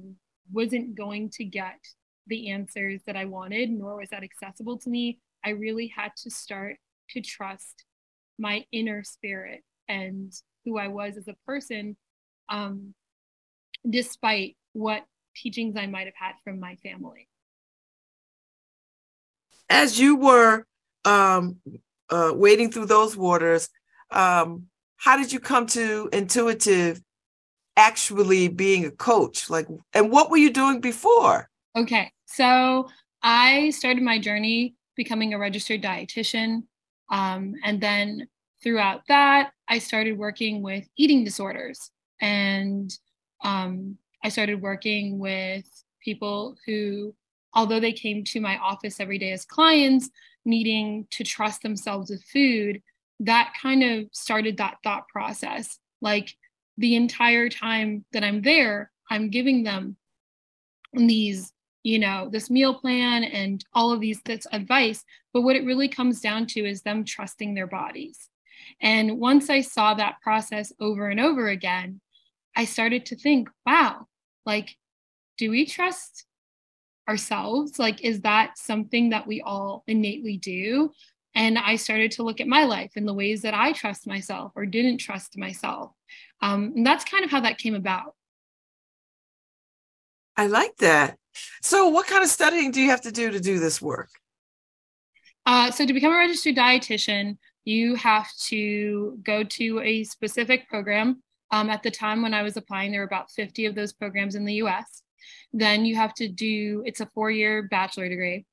wasn't going to get the answers that I wanted, nor was that accessible to me, I really had to start to trust my inner spirit and who I was as a person, um, despite what teachings I might have had from my family. As you were um, uh, wading through those waters, um, how did you come to intuitive actually being a coach? Like, and what were you doing before? Okay, so I started my journey becoming a registered dietitian. Um, and then throughout that, I started working with eating disorders. And um, I started working with people who, although they came to my office every day as clients, needing to trust themselves with food, that kind of started that thought process. Like the entire time that I'm there, I'm giving them these, you know, this meal plan and all of these this advice. But what it really comes down to is them trusting their bodies. And once I saw that process over and over again, I started to think, wow, like, do we trust ourselves? Like, is that something that we all innately do? And I started to look at my life and the ways that I trust myself or didn't trust myself. Um, and that's kind of how that came about. I like that. So, what kind of studying do you have to do to do this work? Uh, so, to become a registered dietitian, you have to go to a specific program. Um, at the time when I was applying, there were about 50 of those programs in the US. Then you have to do, it's a four year bachelor degree.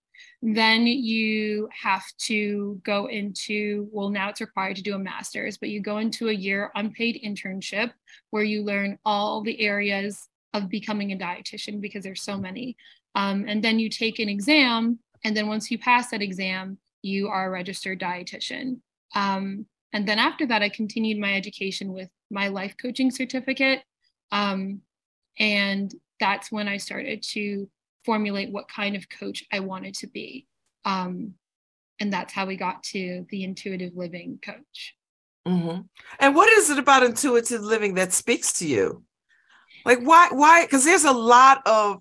Then you have to go into, well, now it's required to do a master's, but you go into a year unpaid internship where you learn all the areas of becoming a dietitian because there's so many. Um, and then you take an exam. And then once you pass that exam, you are a registered dietitian. Um, and then after that, I continued my education with my life coaching certificate. Um, and that's when I started to formulate what kind of coach I wanted to be. Um, and that's how we got to the intuitive living coach. Mm-hmm. And what is it about intuitive living that speaks to you? Like why? Why? Because there's a lot of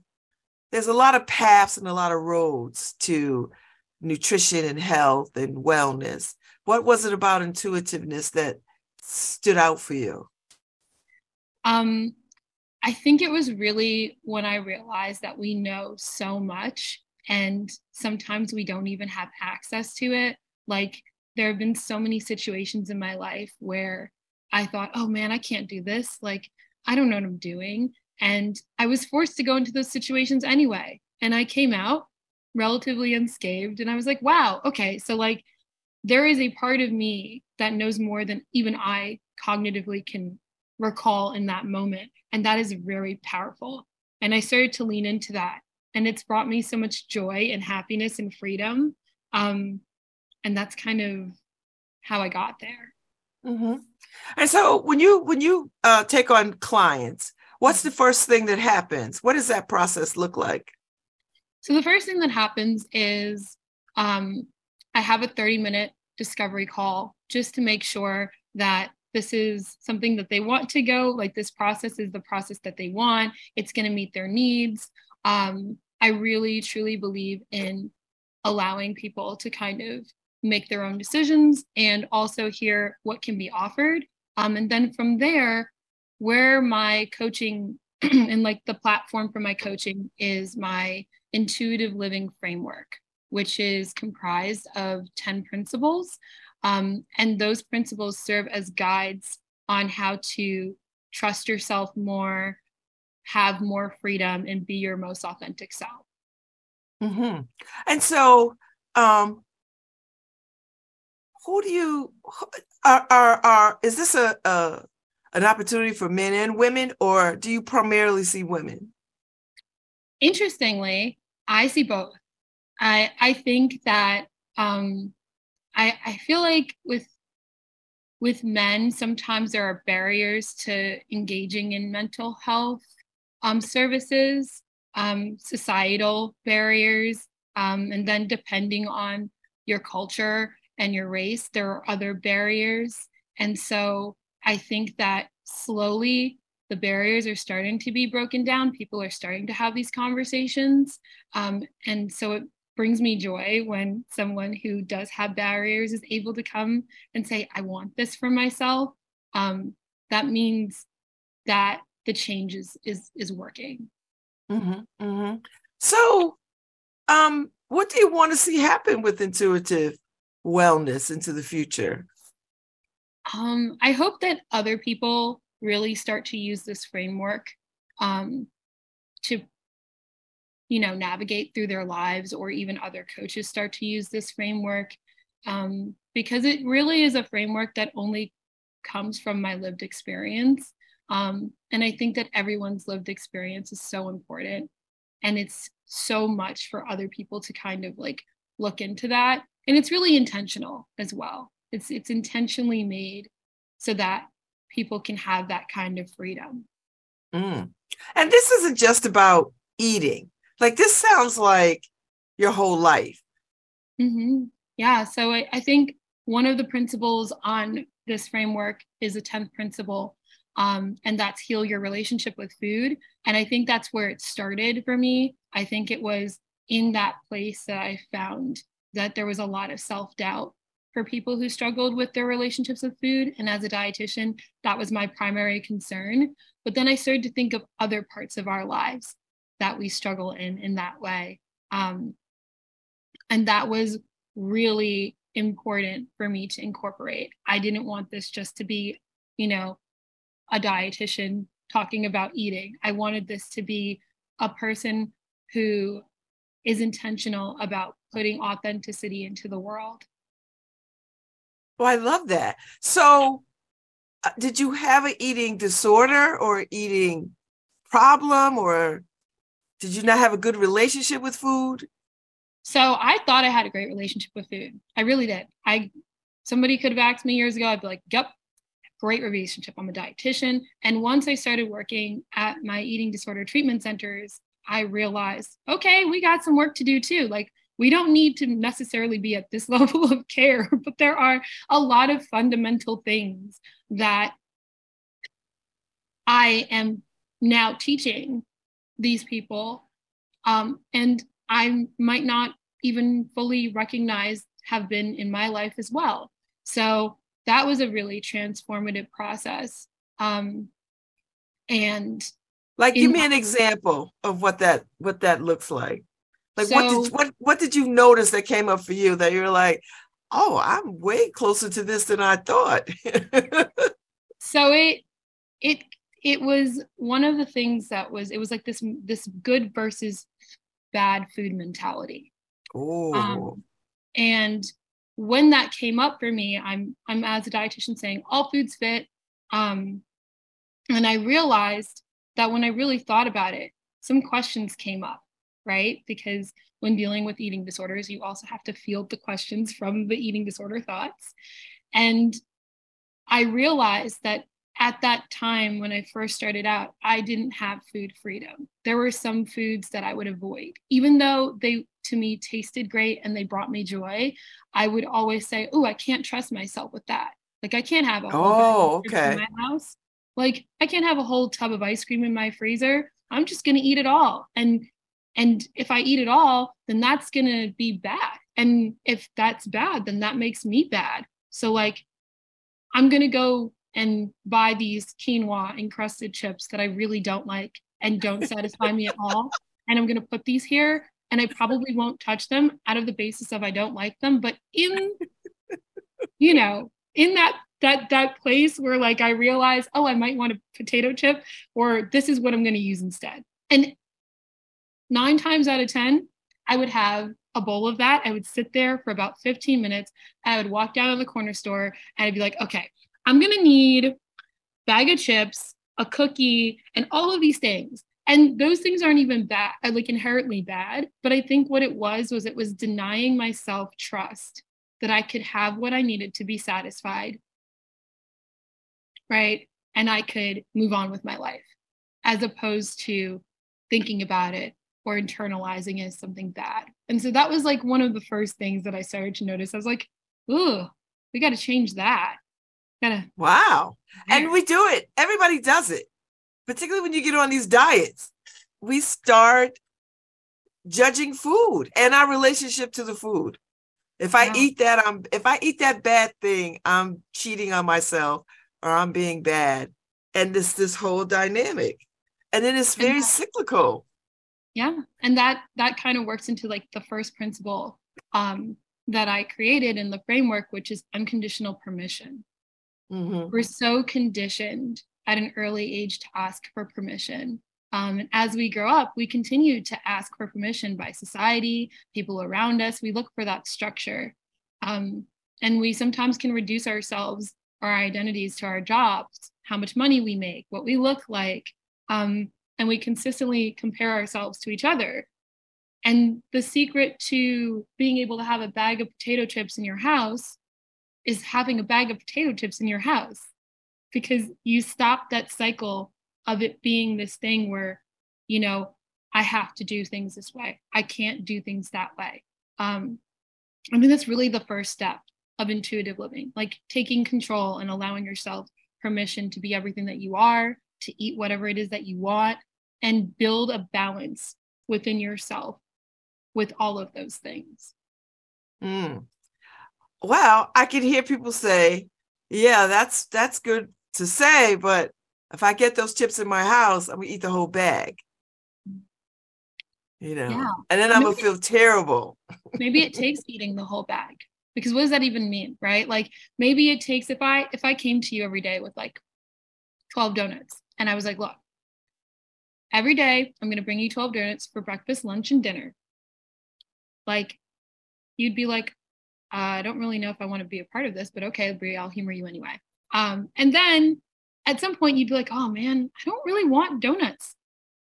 there's a lot of paths and a lot of roads to nutrition and health and wellness. What was it about intuitiveness that stood out for you? Um, I think it was really when I realized that we know so much and sometimes we don't even have access to it. Like there have been so many situations in my life where I thought, oh man, I can't do this. Like I don't know what I'm doing. and I was forced to go into those situations anyway. And I came out relatively unscathed. And I was like, wow, okay. So, like, there is a part of me that knows more than even I cognitively can recall in that moment. And that is very powerful. And I started to lean into that. And it's brought me so much joy and happiness and freedom. Um, and that's kind of how I got there. Mm-hmm. And so when you when you uh, take on clients, what's the first thing that happens? What does that process look like? So the first thing that happens is um, I have a 30 minute discovery call just to make sure that this is something that they want to go like this process is the process that they want it's going to meet their needs. Um, i really truly believe in allowing people to kind of make their own decisions and also hear what can be offered. Um, and then from there where my coaching [CLEARS THROAT] and like the platform for my coaching is my intuitive living framework which is comprised of 10 principles um, and those principles serve as guides on how to trust yourself more, have more freedom, and be your most authentic self. Mm-hmm. And so, um, who do you are are, are is this a, a an opportunity for men and women, or do you primarily see women? Interestingly, I see both. I I think that um, I, I feel like with with men, sometimes there are barriers to engaging in mental health um, services, um, societal barriers, um, and then depending on your culture and your race, there are other barriers. And so I think that slowly the barriers are starting to be broken down. People are starting to have these conversations. Um, and so it brings me joy when someone who does have barriers is able to come and say, I want this for myself. Um, that means that the change is is, is working. Mm-hmm, mm-hmm. So, um, what do you want to see happen with intuitive wellness into the future? Um, I hope that other people really start to use this framework um, to you know navigate through their lives or even other coaches start to use this framework. Um, because it really is a framework that only comes from my lived experience. Um, and i think that everyone's lived experience is so important. And it's so much for other people to kind of like look into that. And it's really intentional as well. It's it's intentionally made so that people can have that kind of freedom. Mm. and this isn't just about eating like this sounds like your whole life. Mm-hmm. Yeah. So I, I think one of the principles on this framework is a 10th principle, um, and that's heal your relationship with food. And I think that's where it started for me. I think it was in that place that I found that there was a lot of self doubt for people who struggled with their relationships with food. And as a dietitian, that was my primary concern. But then I started to think of other parts of our lives that we struggle in in that way. Um, and that was really important for me to incorporate. I didn't want this just to be you know a dietitian talking about eating. I wanted this to be a person who is intentional about putting authenticity into the world. Well i love that. So uh, did you have an eating disorder or eating problem or did you not have a good relationship with food? So I thought I had a great relationship with food. I really did. I somebody could have asked me years ago, I'd be like, yep, great relationship. I'm a dietitian. And once I started working at my eating disorder treatment centers, I realized, okay, we got some work to do too. Like we don't need to necessarily be at this [LAUGHS] level of care, but there are a lot of fundamental things that I am now teaching these people um, and i might not even fully recognize have been in my life as well. So that was a really transformative process um, and like give me an example of what that what that looks like. Like so, what did what what did you notice that came up for you that you're like oh i'm way closer to this than i thought. [LAUGHS] So it it it was one of the things that was it was like this this good versus bad food mentality. Oh, Um, and when that came up for me, I'm I'm as a dietitian saying all foods fit. Um, and I realized that when I really thought about it, some questions came up, right? Because when dealing with eating disorders, you also have to field the questions from the eating disorder thoughts. And I realized that at that time when I first started out, I didn't have food freedom. There were some foods that I would avoid, even though they to me tasted great and they brought me joy. I would always say, "Oh, I can't trust myself with that. Like I can't have a whole Oh, okay. in my house. Like I can't have a whole tub of ice cream in my freezer. I'm just gonna eat it all. And and if I eat it all, then that's gonna be bad. And if that's bad, then that makes me bad. So like I'm gonna go and buy these quinoa encrusted chips that I really don't like and don't satisfy me at all. And I'm gonna put these here and I probably won't touch them out of the basis of I don't like them. But in, you know, in that that that place where like I realize, oh, I might want a potato chip, or this is what I'm gonna use instead. And nine times out of 10, I would have a bowl of that. I would sit there for about 15 minutes. I would walk down to the corner store and I'd be like, okay, I'm gonna need bag of chips, a cookie, and all of these things. And those things aren't even bad, uh, like inherently bad. But I think what it was was it was denying myself trust that I could have what I needed to be satisfied. Right. And I could move on with my life as opposed to thinking about it or internalizing it as something bad. And so that was like one of the first things that I started to notice. I was like, ooh, we got to change that. Gotta wow. And we do it. Everybody does it, particularly when you get on these diets. We start judging food and our relationship to the food. If I Yeah. eat that, I'm if I eat that bad thing, I'm cheating on myself or I'm being bad. And this this whole dynamic. And then it's very that- cyclical. yeah and that that kind of works into like the first principle um that i created in the framework which is unconditional permission Mhm. we're so conditioned at an early age to ask for permission um, and as we grow up we continue to ask for permission by society people around us we look for that structure um, and we sometimes can reduce ourselves our identities to our jobs how much money we make what we look like um, and we consistently compare ourselves to each other. And the secret to being able to have a bag of potato chips in your house is having a bag of potato chips in your house because you stop that cycle of it being this thing where, you know, I have to do things this way. I can't do things that way. Um, I mean, that's really the first step of intuitive living, like taking control and allowing yourself permission to be everything that you are, to eat whatever it is that you want, and build a balance within yourself with all of those things. Mm. Well, I can hear people say, "Yeah, that's that's good to say, but if I get those chips in my house, I'm gonna eat the whole bag." You know, Yeah. and then I'm gonna feel terrible. maybe it takes eating the whole bag because what does that even mean right like maybe it takes if i if i came to you every day with like 12 donuts and i was like look every day i'm going to bring you 12 donuts for breakfast lunch and dinner like you'd be like i don't really know if i want to be a part of this but okay Brie, i'll humor you anyway um, and then at some point you'd be like oh man i don't really want donuts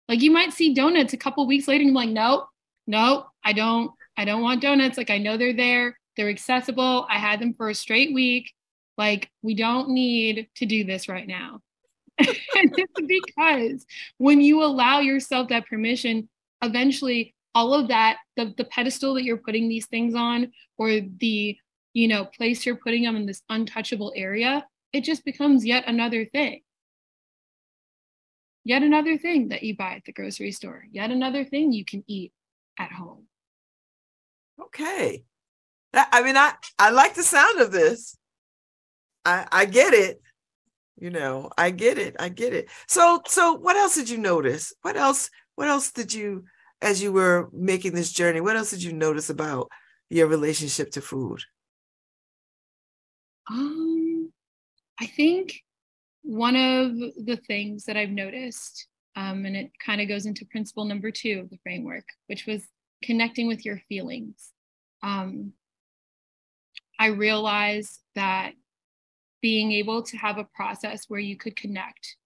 like you might see donuts a couple weeks later and you're like nope nope i don't I don't want donuts. Like I know they're there. They're accessible. I had them for a straight week. Like we don't need to do this right now. [LAUGHS] and it's because when you allow yourself that permission, eventually all of that, the, the pedestal that you're putting these things on, or the you know place you're putting them in this untouchable area, it just becomes yet another thing. Yet another thing that you buy at the grocery store. Yet another thing you can eat at home. Okay, I mean, I I like the sound of this. I I get it. You know, I get it. I get it. So so, what else did you notice? What else? What else did you, as you were making this journey, what else did you notice about your relationship to food? Um, I think one of the things that I've noticed, um, and it kind of goes into principle number two of the framework, which was connecting with your feelings. Um, I realized that being able to have a process where you could connect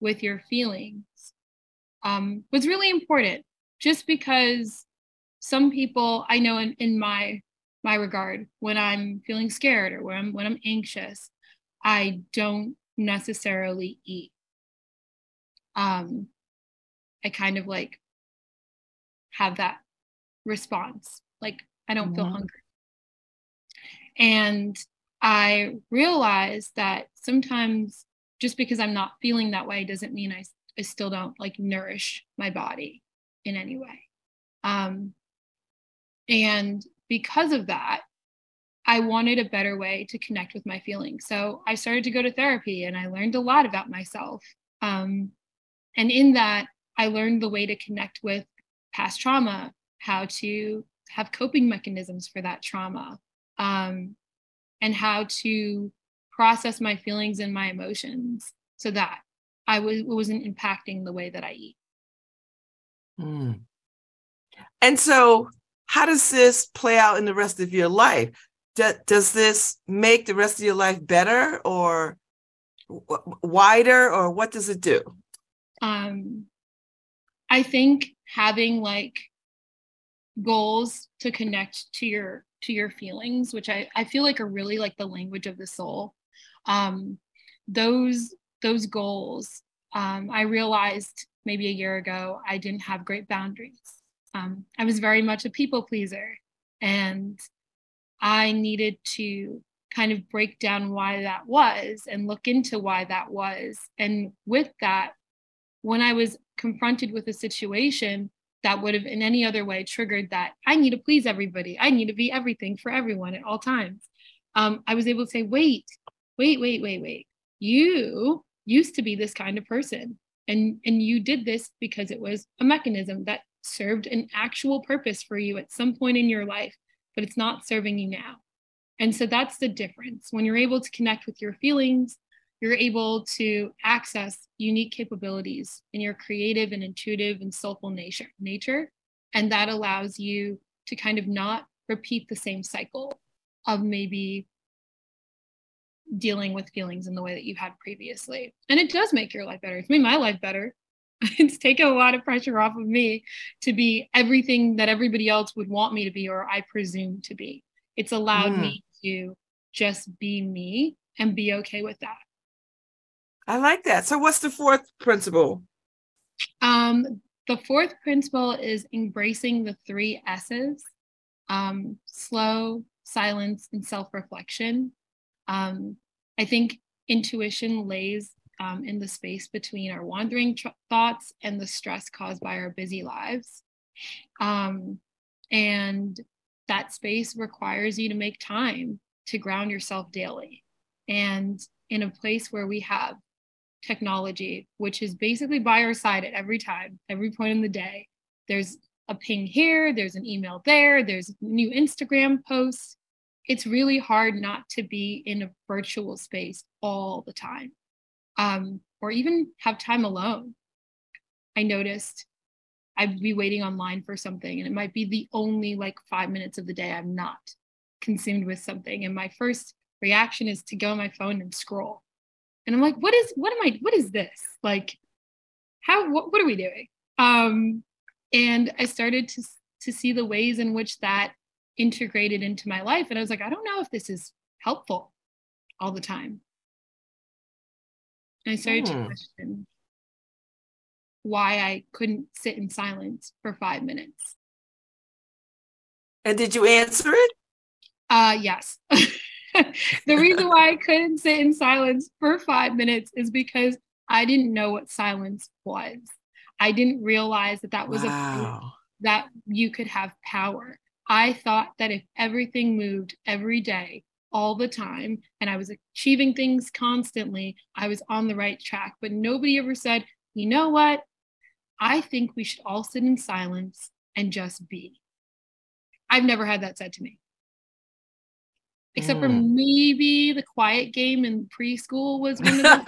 with your feelings um, was really important just because some people I know in, in my my regard when I'm feeling scared or when I'm when I'm anxious, I don't necessarily eat. Um, I kind of like have that response, like I don't feel Mhm. hungry. And I realized that sometimes just because I'm not feeling that way doesn't mean I, I still don't like nourish my body in any way. Um, and because of that, I wanted a better way to connect with my feelings. So I started to go to therapy and I learned a lot about myself. Um, and in that, I learned the way to connect with past trauma, how to have coping mechanisms for that trauma, um, and how to process my feelings and my emotions so that I was, wasn't impacting the way that I eat. Mm. And so, how does this play out in the rest of your life? Do, does this make the rest of your life better or w- wider, or what does it do? um i think having like goals to connect to your to your feelings which i i feel like are really like the language of the soul um those those goals um i realized maybe a year ago i didn't have great boundaries um i was very much a people pleaser and i needed to kind of break down why that was and look into why that was and with that when I was confronted with a situation that would have in any other way triggered that I need to please everybody, I need to be everything for everyone at all times. Um, I was able to say, wait, wait, wait, wait, wait. You used to be this kind of person, and and you did this because it was a mechanism that served an actual purpose for you at some point in your life, but it's not serving you now. And so that's the difference. When you're able to connect with your feelings, you're able to access unique capabilities in your creative and intuitive and soulful nature nature and that allows you to kind of not repeat the same cycle of maybe dealing with feelings in the way that you had previously and it does make your life better it's made my life better [LAUGHS] it's taken a lot of pressure off of me to be everything that everybody else would want me to be or i presume to be it's allowed Mm. me to just be me and be okay with that I like that. So, what's the fourth principle? Um, the fourth principle is embracing the three S's um, slow, silence, and self reflection. Um, I think intuition lays um, in the space between our wandering tr- thoughts and the stress caused by our busy lives. Um, and that space requires you to make time to ground yourself daily. And in a place where we have technology, which is basically by our side at every time, every point in the day. There's a ping here, there's an email there, there's new Instagram posts. It's really hard not to be in a virtual space all the time, um, or even have time alone. I noticed I'd be waiting online for something, and it might be the only like five minutes of the day I'm not consumed with something. And my first reaction is to go on my phone and scroll and i'm like what is what am i what is this like how what, what are we doing um and i started to to see the ways in which that integrated into my life and i was like i don't know if this is helpful all the time and i started Hmm. to question why i couldn't sit in silence for five minutes And did you answer it? Uh, yes. [LAUGHS] the reason why I couldn't sit in silence for five minutes is because I didn't know what silence was. I didn't realize that that was a that you could have power. I thought that if everything moved every day, all the time, and I was achieving things constantly, I was on the right track. But nobody ever said, you know what? I think we should all sit in silence and just be. I've never had that said to me. Except for Mm. maybe the quiet game in preschool was one of those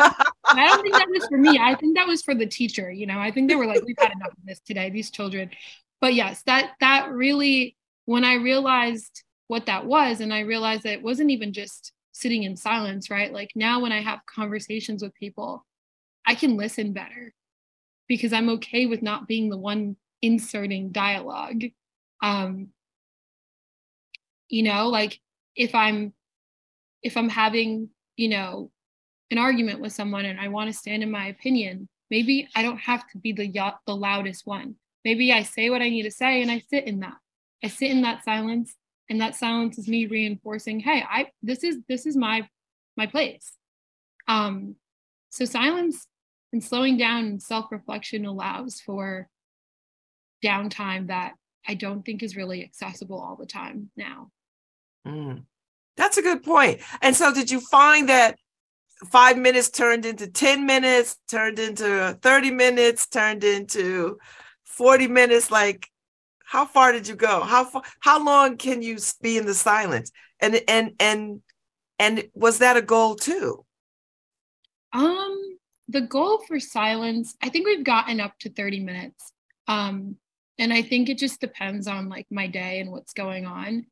I don't think that was for me. I think that was for the teacher. You know, I think they were like, we've had enough of this today, these children. But yes, that that really, when I realized what that was, and I realized that it wasn't even just sitting in silence, right? Like now when I have conversations with people, I can listen better because I'm okay with not being the one inserting dialogue. Um, you know, like if I'm if I'm having, you know, an argument with someone and I want to stand in my opinion, maybe I don't have to be the the loudest one. Maybe I say what I need to say and I sit in that. I sit in that silence and that silence is me reinforcing, hey, I this is this is my my place. Um so silence and slowing down and self-reflection allows for downtime that I don't think is really accessible all the time now. Mm. That's a good point. And so, did you find that five minutes turned into 10 minutes, turned into 30 minutes, turned into 40 minutes? Like, how far did you go? How far, how long can you be in the silence? And and and and was that a goal too? Um, the goal for silence, I think we've gotten up to 30 minutes. Um, and I think it just depends on like my day and what's going on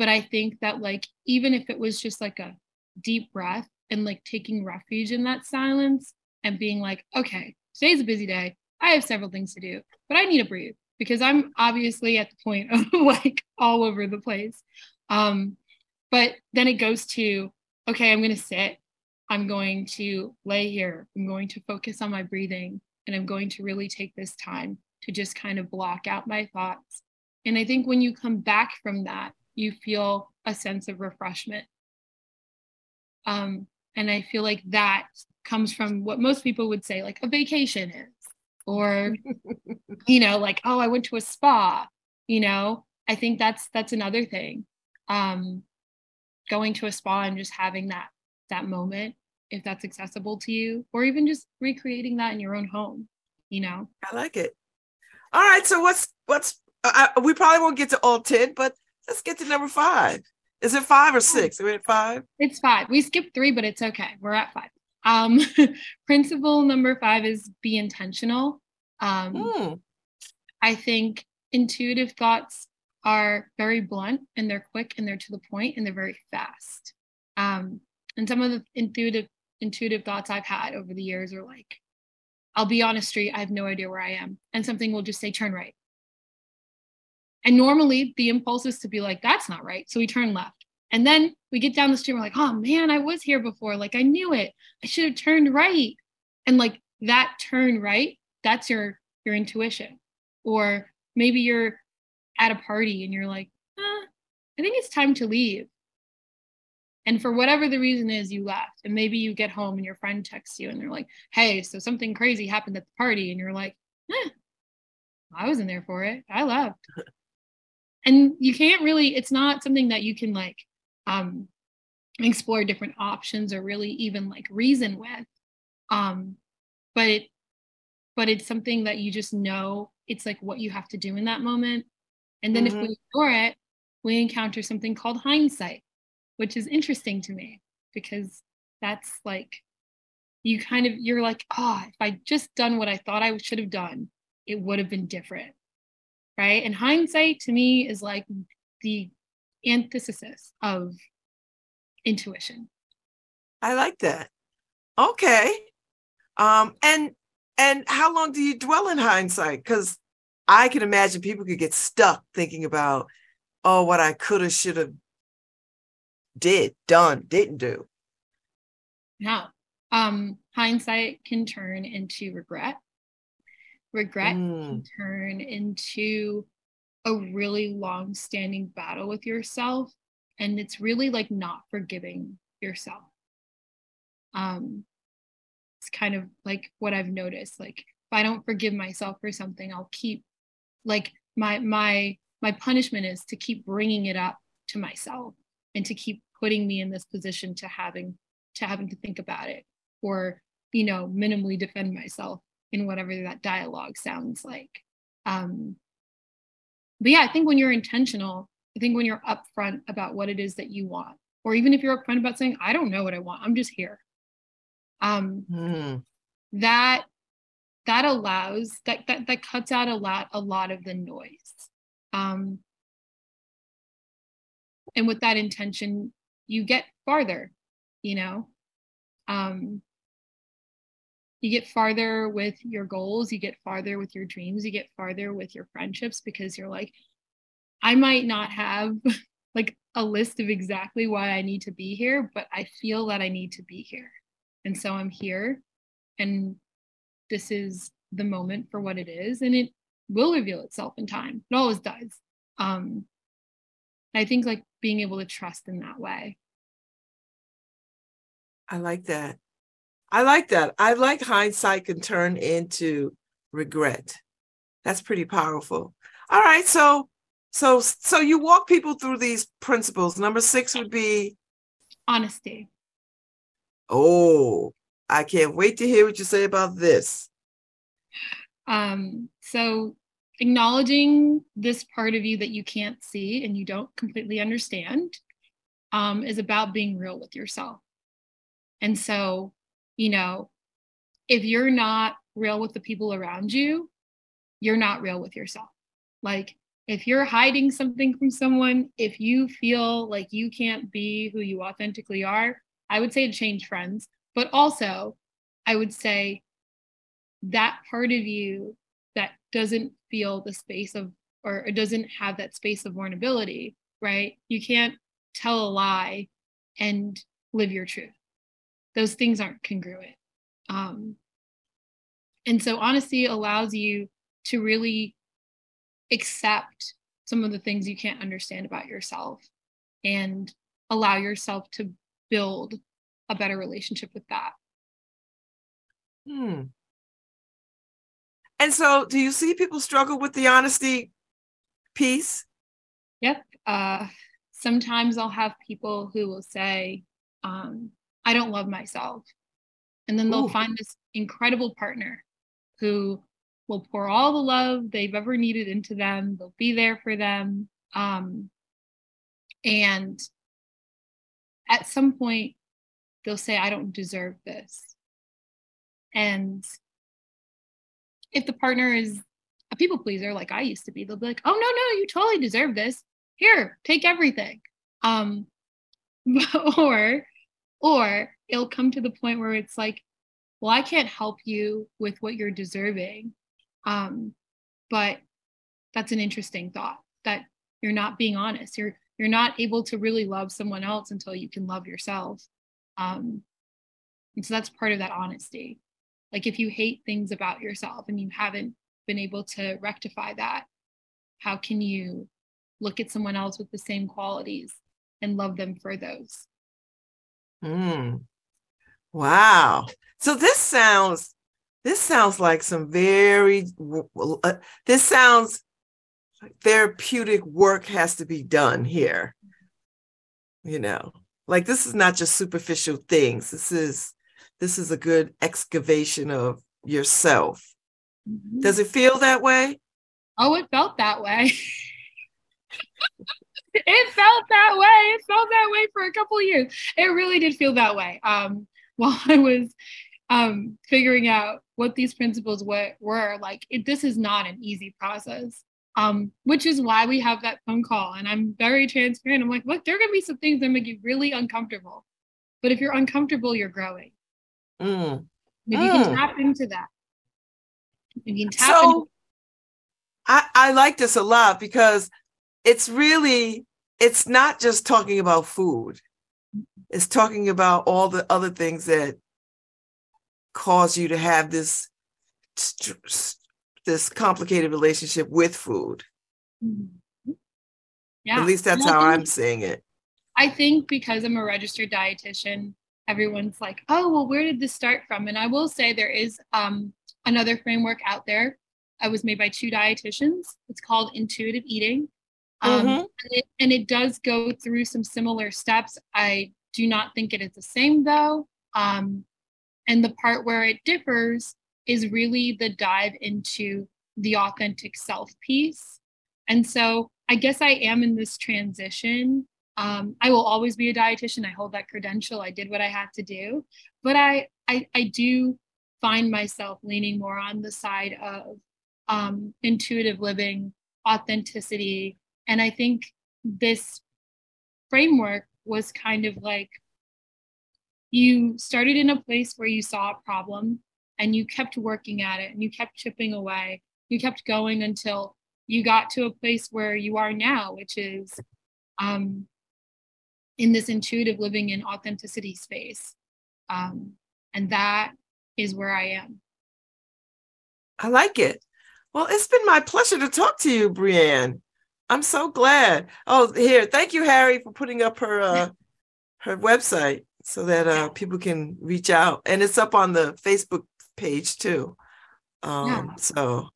but i think that like even if it was just like a deep breath and like taking refuge in that silence and being like okay today's a busy day i have several things to do but i need to breathe because i'm obviously at the point of [LAUGHS] like all over the place. Um but then it goes to okay i'm going to sit. I'm going to lay here. I'm going to focus on my breathing and i'm going to really take this time to just kind of block out my thoughts. And i think when you come back from that you feel a sense of refreshment. Um, and I feel like that comes from what most people would say, like a vacation is, or, [LAUGHS] you know, like, oh, I went to a spa, you know, I think that's, that's another thing. Um, going to a spa and just having that, that moment, if that's accessible to you, or even just recreating that in your own home, you know? I like it. All right. So what's, what's, uh, we probably won't get to all 10, but Let's get to number five. Is it five or six? Are we at five? It's five. We skipped three, but it's okay. We're at five. Um, [LAUGHS] principle number five is be intentional. Um, mm. I think intuitive thoughts are very blunt and they're quick and they're to the point and they're very fast. Um, and some of the intuitive intuitive thoughts I've had over the years are like, I'll be on a street, I have no idea where I am, and something will just say turn right, and normally the impulse is to be like, that's not right. So we turn left. And then we get down the street, we're like, oh man, I was here before. Like I knew it. I should have turned right. And like that turn right, that's your your intuition. Or maybe you're at a party and you're like, ah, I think it's time to leave. And for whatever the reason is, you left. And maybe you get home and your friend texts you and they're like, hey, so something crazy happened at the party. And you're like, eh, I wasn't there for it. I left. [LAUGHS] and you can't really it's not something that you can like um explore different options or really even like reason with um but it but it's something that you just know it's like what you have to do in that moment and then mm-hmm. if we ignore it we encounter something called hindsight which is interesting to me because that's like you kind of you're like oh if i just done what i thought i should have done it would have been different right? And hindsight to me is like the antithesis of intuition. I like that. Okay. Um, and and how long do you dwell in hindsight? Because I can imagine people could get stuck thinking about, oh, what I could have, should have, did, done, didn't do. Yeah. Um, hindsight can turn into regret regret mm. can turn into a really long standing battle with yourself and it's really like not forgiving yourself um it's kind of like what i've noticed like if i don't forgive myself for something i'll keep like my my my punishment is to keep bringing it up to myself and to keep putting me in this position to having to having to think about it or you know minimally defend myself in whatever that dialogue sounds like. Um, but yeah, I think when you're intentional, I think when you're upfront about what it is that you want, or even if you're upfront about saying, I don't know what I want, I'm just here. Um, Mm. that that allows that, that that cuts out a lot a lot of the noise um and with that intention you get farther you know um you get farther with your goals you get farther with your dreams you get farther with your friendships because you're like i might not have [LAUGHS] like a list of exactly why i need to be here but i feel that i need to be here. And so i'm here and this is the moment for what it is and it will reveal itself in time. It always does. Um i think like being able to trust in that way. I like that. I like that. I like hindsight can turn into regret. That's pretty powerful. All right, so so so you walk people through these principles. Number 6 would be honesty oh, I can't wait to hear what you say about this. um so acknowledging this part of you that you can't see and you don't completely understand um is about being real with yourself and so you know if you're not real with the people around you you're not real with yourself. Like if you're hiding something from someone if you feel like you can't be who you authentically are i would say change friends. But also i would say that part of you that doesn't feel the space of or it doesn't have that space of vulnerability right? You can't tell a lie and live your truth those things aren't congruent um and so honesty allows you to really accept some of the things you can't understand about yourself and allow yourself to build a better relationship with that Hmm. And so do you see people struggle with the honesty piece? Yep. Uh, sometimes I'll have people who will say, um, I don't love myself. And then they'll Ooh. find this incredible partner who will pour all the love they've ever needed into them. They'll be there for them. Um, and at some point, they'll say, I don't deserve this. And if the partner is a people pleaser like I used to be, they'll be like, "Oh no, no, you totally deserve this. Here, take everything." Um [LAUGHS] or or it'll come to the point where it's like, "Well, I can't help you with what you're deserving." Um but that's an interesting thought that you're not being honest. You're you're not able to really love someone else until you can love yourself. Um and so that's part of that honesty. Like if you hate things about yourself and you haven't been able to rectify that, how can you look at someone else with the same qualities and love them for those? Hmm. Wow. So this sounds this sounds like some very uh, this sounds like therapeutic work has to be done here. You know, like this is not just superficial things. This is this is a good excavation of yourself. Does it feel that way? Oh, it felt that way. [LAUGHS] it felt that way. It felt that way for a couple of years. It really did feel that way. Um, [LAUGHS] while I was um, figuring out what these principles were, were like, it, this is not an easy process. Um, which is why we have that phone call. And I'm very transparent. I'm like, look, there are gonna be some things that make you really uncomfortable. But if you're uncomfortable, you're growing. Mm. If you Mm. can tap into that. If you can tap So into I, I like this a lot because it's really it's not just talking about food. It's talking about all the other things that cause you to have this this complicated relationship with food. yeah. At least that's how I'm seeing it. I think because I'm a registered dietitian, everyone's like, oh, well, where did this start from? And I will say there is um, another framework out there. I was made by two dietitians. It's called intuitive eating. Um, Mhm. and, it, and it does go through some similar steps. I do not think it is the same though. Um, and the part where it differs is really the dive into the authentic self piece. And so I guess I am in this transition. Um, I will always be a dietitian. I hold that credential. I did what I had to do, but I I, I do find myself leaning more on the side of um, intuitive living, authenticity. And I think this framework was kind of like you started in a place where you saw a problem and you kept working at it and you kept chipping away. You kept going until you got to a place where you are now, which is um, in this intuitive living in authenticity space. Um, and that is where I am. I like it. Well, it's been my pleasure to talk to you, Brianne. I'm so glad. Oh, here, thank you, Harry, for putting up her uh, [LAUGHS] her website so that uh, people can reach out, and it's up on the Facebook page too. Um, yeah. So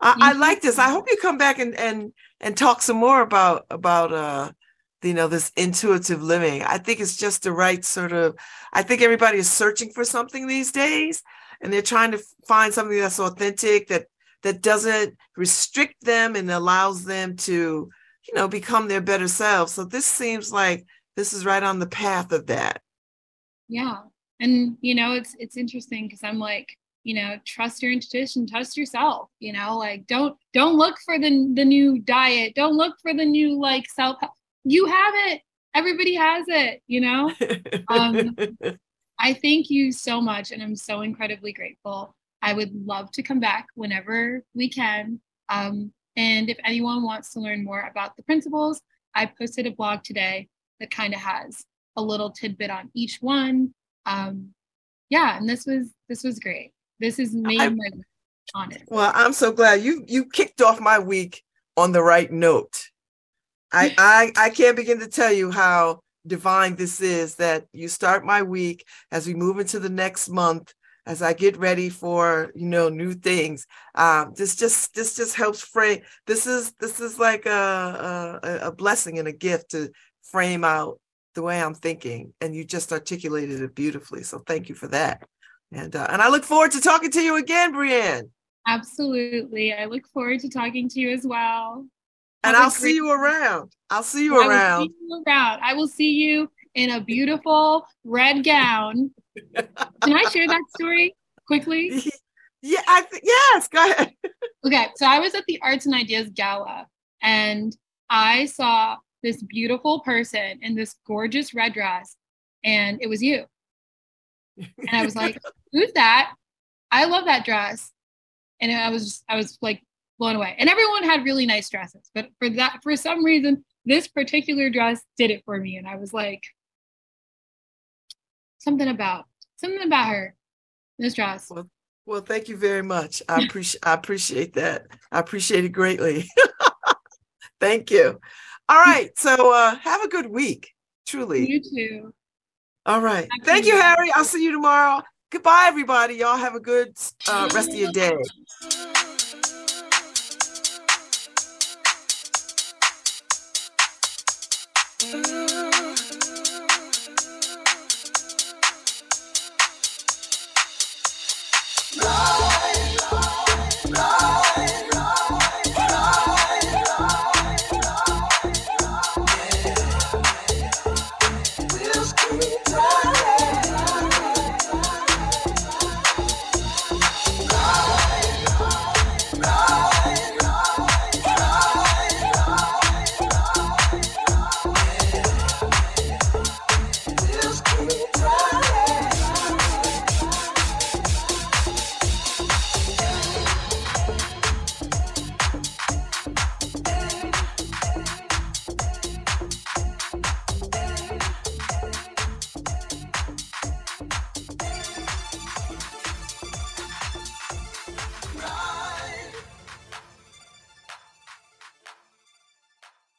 I, I, like this. I hope you come back and and and talk some more about about uh, you know this intuitive living. I think it's just the right sort of. I think everybody is searching for something these days, and they're trying to find something that's authentic that that doesn't restrict them and allows them to, you know, become their better selves. So this seems like this is right on the path of that. Yeah. And you know, it's it's interesting because I'm like, you know, trust your intuition, trust yourself, you know, like don't don't look for the the new diet, don't look for the new like self you have it. Everybody has it, you know? [LAUGHS] um I thank you so much and I'm so incredibly grateful I would love to come back whenever we can. Um, and if anyone wants to learn more about the principles, I posted a blog today that kind of has a little tidbit on each one. Um, yeah, and this was this was great. This is made I, my honest. Well, I'm so glad you you kicked off my week on the right note. I [LAUGHS] I I can't begin to tell you how divine this is that you start my week as we move into the next month as I get ready for you know new things. Um, this just this just helps frame. This is this is like a, a a blessing and a gift to frame out the way I'm thinking, and you just articulated it beautifully. So thank you for that. And uh, and I look forward to talking to you again, Brianne. Absolutely, I look forward to talking to you as well. And I'll see you around. I'll see you I around. See you around. I will see you in a beautiful red gown [LAUGHS] can I share that story quickly? Yeah, I th- yes, go ahead. okay, so I was at the Arts and Ideas Gala and I saw this beautiful person in this gorgeous red dress, and it was you. And I was like, [LAUGHS] "Who's that? I love that dress." And I was, I was like blown away. And everyone had really nice dresses, but for that, for some reason, this particular dress did it for me, and I was like, something about something about her. This dress. Well, well, thank you very much. I [LAUGHS] appreciate I appreciate that. I appreciate it greatly. [LAUGHS] thank you. All right. So uh have a good week. Truly. You too. All right. Thank, thank you, Harry. I'll see you tomorrow. Goodbye, everybody. Y'all have a good uh, rest of your day.